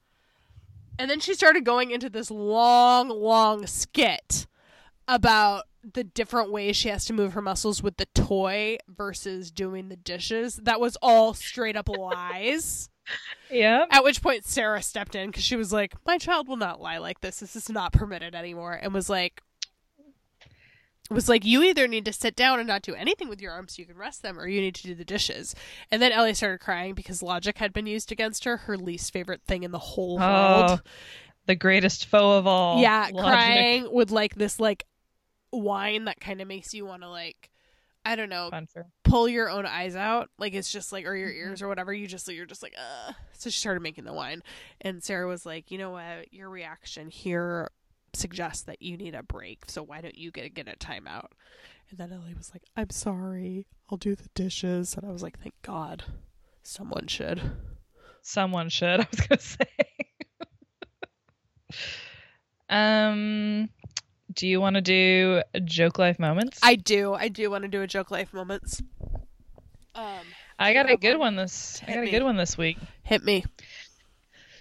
and then she started going into this long long skit about the different ways she has to move her muscles with the toy versus doing the dishes that was all straight up lies Yeah. at which point Sarah stepped in because she was like, "My child will not lie like this. This is not permitted anymore." And was like, was like, "You either need to sit down and not do anything with your arms so you can rest them, or you need to do the dishes." And then Ellie started crying because logic had been used against her, her least favorite thing in the whole Oh, world. the greatest foe of all. yeah, Logic. crying with like this like whine that kind of makes you want to like, I don't know, pull your own eyes out like it's just like or your Mm-hmm. ears or whatever you just you're just like uh so she started making the whine and sarah was like you know what your reaction here suggests that you need a break so why don't you get get a timeout and then ellie was like i'm sorry i'll do the dishes and i was like thank god someone should Someone should. I was gonna say. um, do you want to do joke life moments? i do i do want to do a joke life moments um I got a good one? this. I got a good one this week. hit me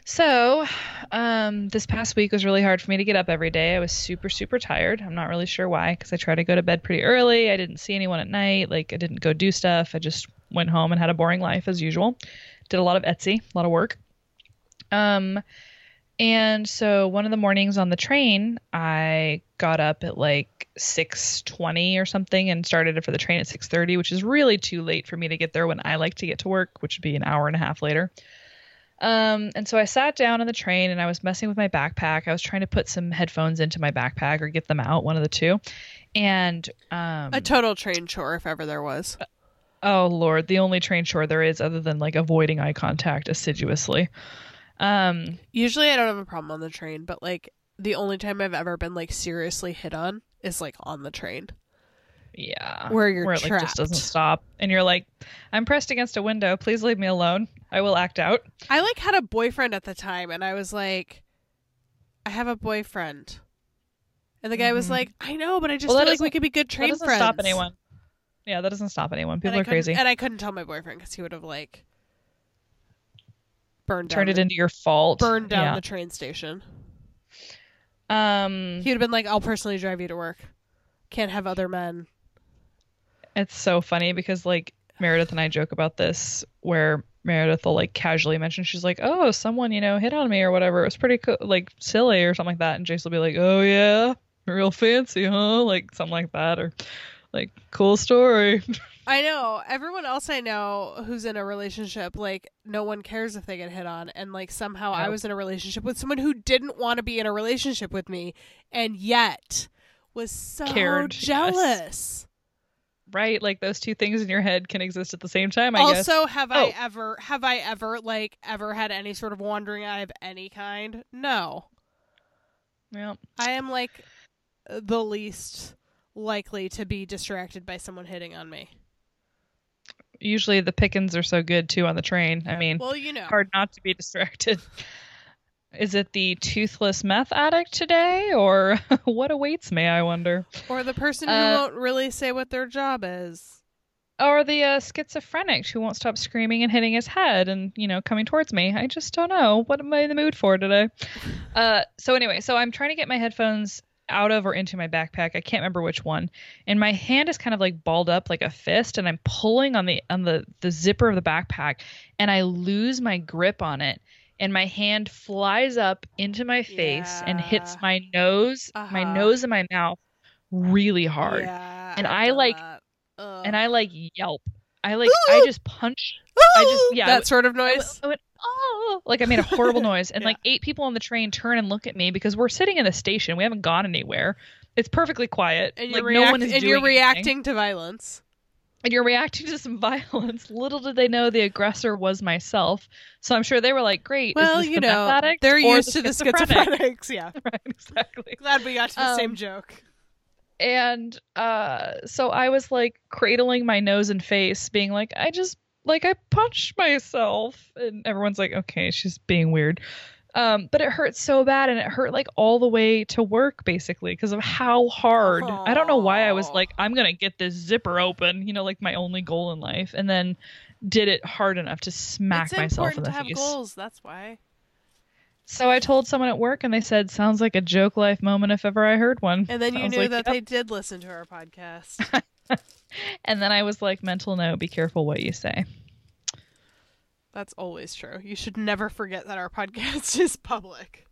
So, um, this past week was really hard for me to get up every day. I was super, super tired. I'm not really sure why, because I try to go to bed pretty early. I didn't see anyone at night. Like, I didn't go do stuff. I just went home and had a boring life as usual. Did a lot of Etsy, a lot of work. Um, and so one of the mornings on the train, I got up at like 6:20 or something and started for the train at 6:30, which is really too late for me to get there when I like to get to work, which would be an hour and a half later. Um, and so I sat down on the train and I was messing with my backpack. I was trying to put some headphones into my backpack or get them out, one of the two. And um, A total train chore, if ever there was. oh lord, the only train chore there is, other than like avoiding eye contact assiduously. Um, Usually, I don't have a problem on the train, but like the only time I've ever been like seriously hit on is like on the train. Yeah, Where you're where it like just doesn't stop, and you're like, I'm pressed against a window. Please leave me alone. I will act out. I like had a boyfriend at the time, and I was like, I have a boyfriend. And the guy was Mhm. like, I know, but I just Well, feel like we could be good That train doesn't friends. stop anyone. Yeah, that doesn't stop anyone. People are crazy. And I couldn't tell my boyfriend because he would have like burned down Turned it the, into your fault. burned down Yeah. the train station. Um, He would have been like, I'll personally drive you to work. Can't have other men. It's so funny because like Meredith and I joke about this where Meredith will like casually mention she's like, "Oh, someone, you know, hit on me or whatever. It was pretty cool, like silly or something like that." And Jace will be like, "Oh yeah, real fancy, huh?" Like something like that or like cool story. I know. Everyone else I know who's in a relationship, like, no one cares if they get hit on. And, like, somehow I was in a relationship with someone who didn't want to be in a relationship with me and yet was so Cared, yes. Right? Like those two things in your head can exist at the same time, I guess. also, have Oh. I ever, have I ever, like, ever had any sort of wandering eye of any kind? No. Yeah. I am, like, the least likely to be distracted by someone hitting on me. Usually the pickings are so good too on the train. I mean, Well, you know. hard not to be distracted. Is it the toothless meth addict today, or what awaits me? I wonder. Or the person who Uh, won't really say what their job is. Or the uh, schizophrenic who won't stop screaming and hitting his head and you know coming towards me. I just don't know what am I in the mood for today. Uh, so anyway, so I'm trying to get my headphones out of or into my backpack. I can't remember which one, and my hand is kind of like balled up like a fist, and I'm pulling on the on the the zipper of the backpack, and I lose my grip on it. And my hand flies up into my face and hits my nose, my Uh-huh. nose and my mouth really hard Yeah, And I, like- and I like yelp. I like I just punch. I just- yeah, that w- sort of I went, noise. I went, oh, like I made a horrible noise, and Yeah. like eight people on the train turn and look at me because we're sitting in the station. We haven't gone anywhere. It's perfectly quiet. And like you're, no react- one is and you're reacting to violence. And you're reacting to some violence. Little did they know the aggressor was myself. So I'm sure they were like, "Great, Well, is this you the know, they're used to the schizophrenic?" schizophrenics. Yeah, right, exactly. glad we got to the Um, same joke. and uh so i was like cradling my nose and face being like i just like i punched myself and everyone's like okay she's being weird um but it hurt so bad and it hurt like all the way to work basically because of how hard i don't know why i was like i'm gonna get this zipper open you know like my only goal in life and then did it hard enough to smack it's myself in important the to have face goals. That's why. so i told someone at work and they said sounds like a joke life moment if ever i heard one And then you Sounds knew like, that "Yep." they did listen to our podcast. And then I was like, mental note, be careful what you say. That's always true. You should never forget that our podcast is public.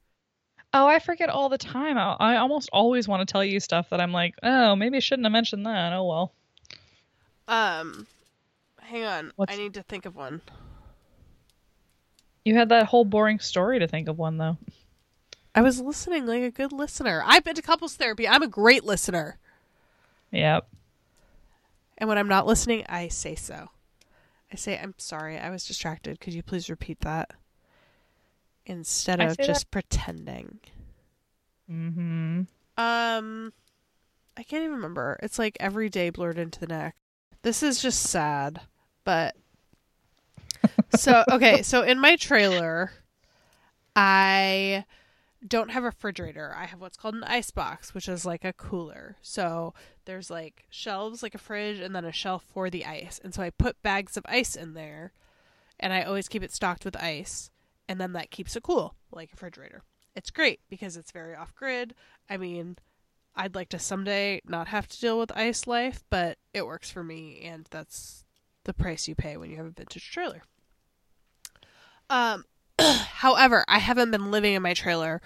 Oh, I forget all the time. I, I almost always want to tell you stuff that I'm like, oh, maybe I shouldn't have mentioned that. Oh, well. Um, hang on. What's- I need to think of one. You had that whole boring story to think of one, though. I was listening like a good listener. I've been to couples therapy. I'm a great listener. Yep. And when I'm not listening, I say so. I say, I'm sorry, I was distracted. Could you please repeat that? Instead of say that- just pretending. Mm-hmm. Um, I can't even remember. It's like every day blurred into the next. This is just sad, but so okay. So in my trailer, I don't have a refrigerator. I have what's called an ice box, which is like a cooler. So there's like shelves, like a fridge, and then a shelf for the ice. And so I put bags of ice in there, and I always keep it stocked with ice, and then that keeps it cool, like a refrigerator. It's great because it's very off grid. I mean, I'd like to someday not have to deal with ice life, but it works for me, and that's the price you pay when you have a vintage trailer. Um, however, I haven't been living in my trailer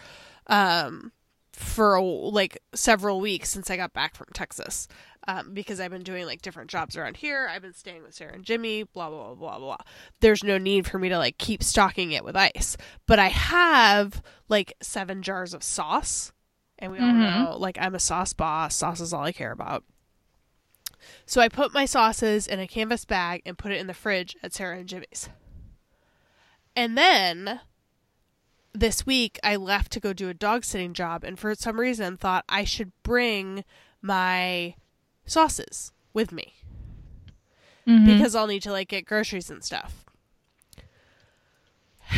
um, for like several weeks since I got back from Texas. Um, because I've been doing like different jobs around here. I've been staying with Sarah and Jimmy, blah, blah, blah, blah, blah. There's no need for me to like keep stocking it with ice. But I have like seven jars of sauce. And we all Mhm. know, like, I'm a sauce boss. Sauce is all I care about. So I put my sauces in a canvas bag and put it in the fridge at Sarah and Jimmy's. And then this week I left to go do a dog sitting job and for some reason thought I should bring my sauces with me Mhm. because I'll need to like get groceries and stuff.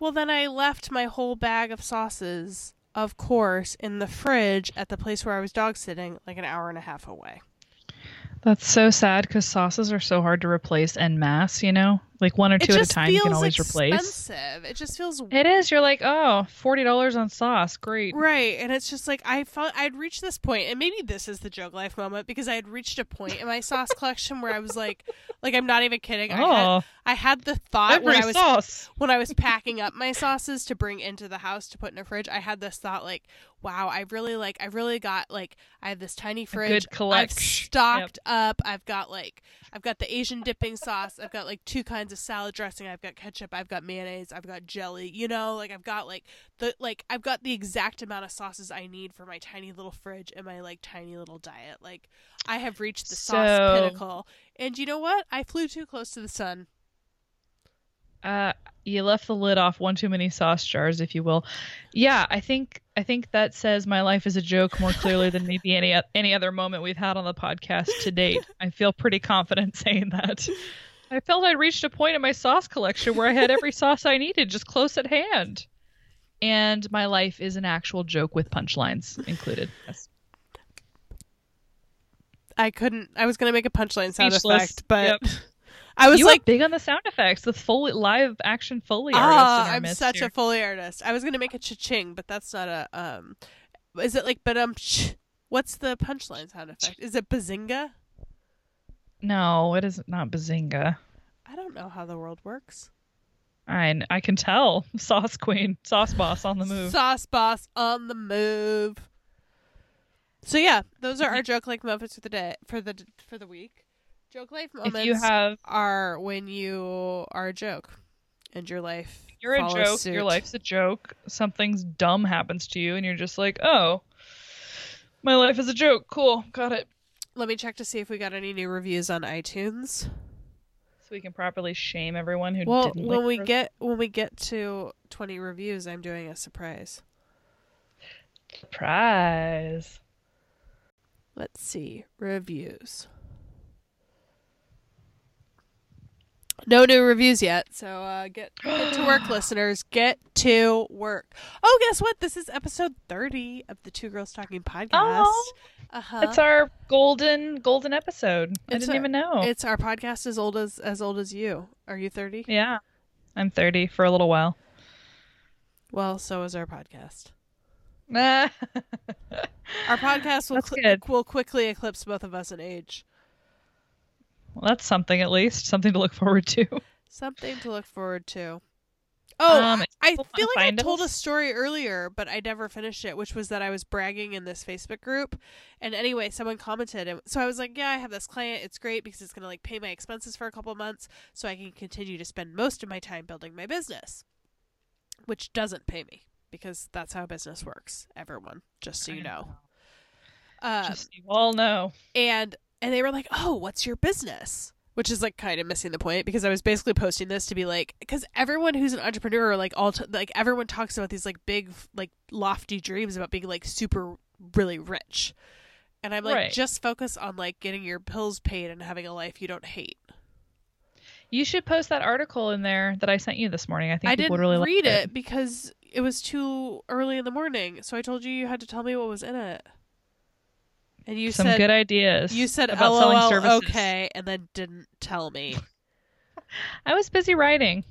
Well, then I left my whole bag of sauces, of course, in the fridge at the place where I was dog sitting, like an hour and a half away. That's so sad because sauces are so hard to replace en masse, you know? Like one or two at a time you can always replace. expensive. It just feels It is. You're like, oh, $40 on sauce. Great. Right, and it's just like I felt I'd reached this point, and maybe this is the joke life moment because I had reached a point in my sauce collection where I was like, like I'm not even kidding. I had, Oh, I had the thought when I was sauce. when I was packing up my sauces to bring into the house to put in a fridge. I had this thought like, wow, I really like, I really got like, I have this tiny fridge. good I've stocked up. I've got like, I've got the Asian dipping sauce. I've got like two kinds of salad dressing. I've got ketchup. I've got mayonnaise. I've got jelly. You know, like I've got like the like I've got the exact amount of sauces I need for my tiny little fridge and my like tiny little diet. Like I have reached the sauce pinnacle. And you know what? I flew too close to the sun. Uh, you left the lid off one too many sauce jars, if you will. Yeah, I think I think that says my life is a joke more clearly than maybe any any other moment we've had on the podcast to date. I feel pretty confident saying that. I felt I'd reached a point in my sauce collection where I had every sauce I needed just close at hand. And my life is an actual joke with punchlines included. Yes. I couldn't. I was gonna make a punchline sound Speechless. effect, but Yep. I was you like, big on the sound effects, the Foley live action Foley artist. "Ah, I'm such here. a Foley artist." I was gonna make a cha-ching, but that's not a. Um, is it like but um? What's the punchline sound effect? Is it bazinga? No, it is not Bazinga. I don't know how the world works. I I can tell. Sauce Queen, Sauce Boss on the move. Sauce boss on the move. So yeah, those are our joke like moments for the day for the for the week. Joke life moments if you have are when you are a joke and your life you're a joke, suit. your life's a joke. Something's dumb happens to you, and you're just like, oh, my life is a joke. Cool, got it. Let me check to see if we got any new reviews on iTunes. So we can properly shame everyone who Well, didn't. Well, when like we the- get when we get to 20 reviews, I'm doing a surprise. surprise. Let's see. Reviews. No new reviews yet, so uh, get get to work, listeners. Get to work. Oh, guess what? This is episode thirty of the Two Girls Talking podcast. Oh. uh huh. It's our golden golden episode. I didn't a- even know. It's our podcast as old as as old as you. Are you thirty? yeah, I'm 30 for a little while. Well, so is our podcast. Our podcast will cl- will quickly eclipse both of us in age. Well, that's something at least, something to look forward to. Something to look forward to. Oh, Um, I- feel like I told a story earlier, but I never finished it, which was that I was bragging in this Facebook group. And anyway, someone commented, and so I was like, "Yeah, I have this client. It's great because it's going to like pay my expenses for a couple months, so I can continue to spend most of my time building my business, which doesn't pay me because that's how business works. Everyone, just so you know. Um, Just so you all know. and and they were like, "Oh, what's your business?" Which is like kind of missing the point because I was basically posting this to be like, because everyone who's an entrepreneur, like all, t- like everyone talks about these like big, like lofty dreams about being like super, really rich, and I'm like, Right. just focus on like getting your bills paid and having a life you don't hate. You should post that article in there that I sent you this morning. I think I people didn't would really like read it because it was too early in the morning, so I told you you had to tell me what was in it, and you Some said good ideas. you said about selling LOL services. okay, and then didn't tell me. I was busy writing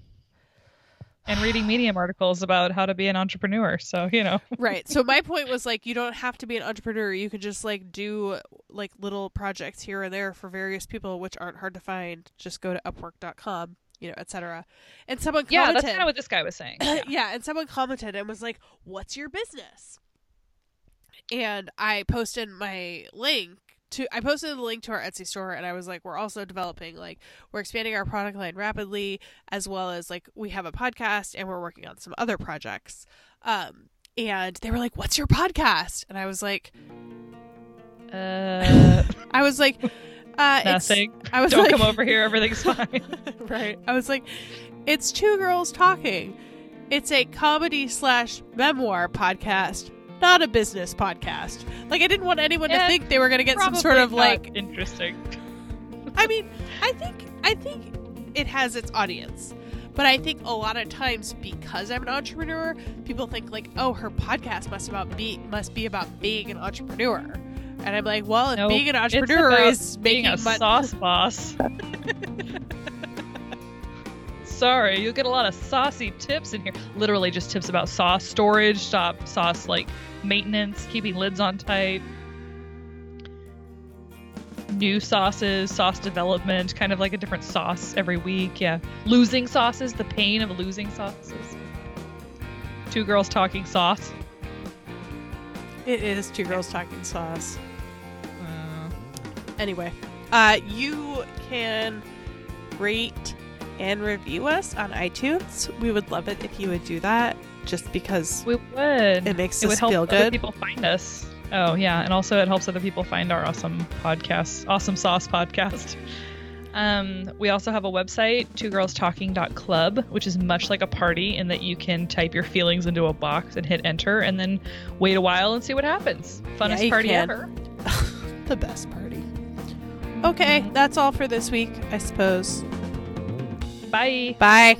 and reading Medium articles about how to be an entrepreneur. So you know, right so my point was like you don't have to be an entrepreneur you can just like do like little projects here and there for various people which aren't hard to find just go to upwork.com you know etc and someone yeah, that's kind of what this guy was saying. Yeah. yeah and someone commented and was like what's your business and I posted my link to I posted the link to our Etsy store and I was like we're also developing like we're expanding our product line rapidly as well as like we have a podcast and we're working on some other projects. Um and they were like what's your podcast? And I was like Uh, I was like uh it's- nothing. I was Don't like come over here. Everything's fine. right. I was like it's two girls talking. It's a comedy slash memoir podcast. Not a business podcast. Like I didn't want anyone to think they were gonna get some sort of not like interesting. I mean, I think I think it has its audience. But I think a lot of times because I'm an entrepreneur, people think like, "Oh, her podcast must about be must be about being an entrepreneur." And I'm like, "Well, being an entrepreneur is being making a money, sauce boss. Sorry, you'll get a lot of saucy tips in here. Literally, just tips about sauce storage, stop sauce like maintenance, keeping lids on tight, new sauces, sauce development, kind of like a different sauce every week. Yeah, losing sauces, the pain of losing sauces. Two girls talking sauce. it is two girls talking sauce." Uh, Anyway, uh, you can rate and review us on iTunes. We would love it if you would do that, just because we would. it makes it would help feel other good. people find us. Oh yeah, and also it helps other people find our awesome podcast, awesome sauce podcast. Um, we also have a website, twogirlstalking.club, which is much like a party in that you can type your feelings into a box and hit enter, and then wait a while and see what happens. Funnest you party can. ever. the best party. Okay, that's all for this week, I suppose. Bye. Bye.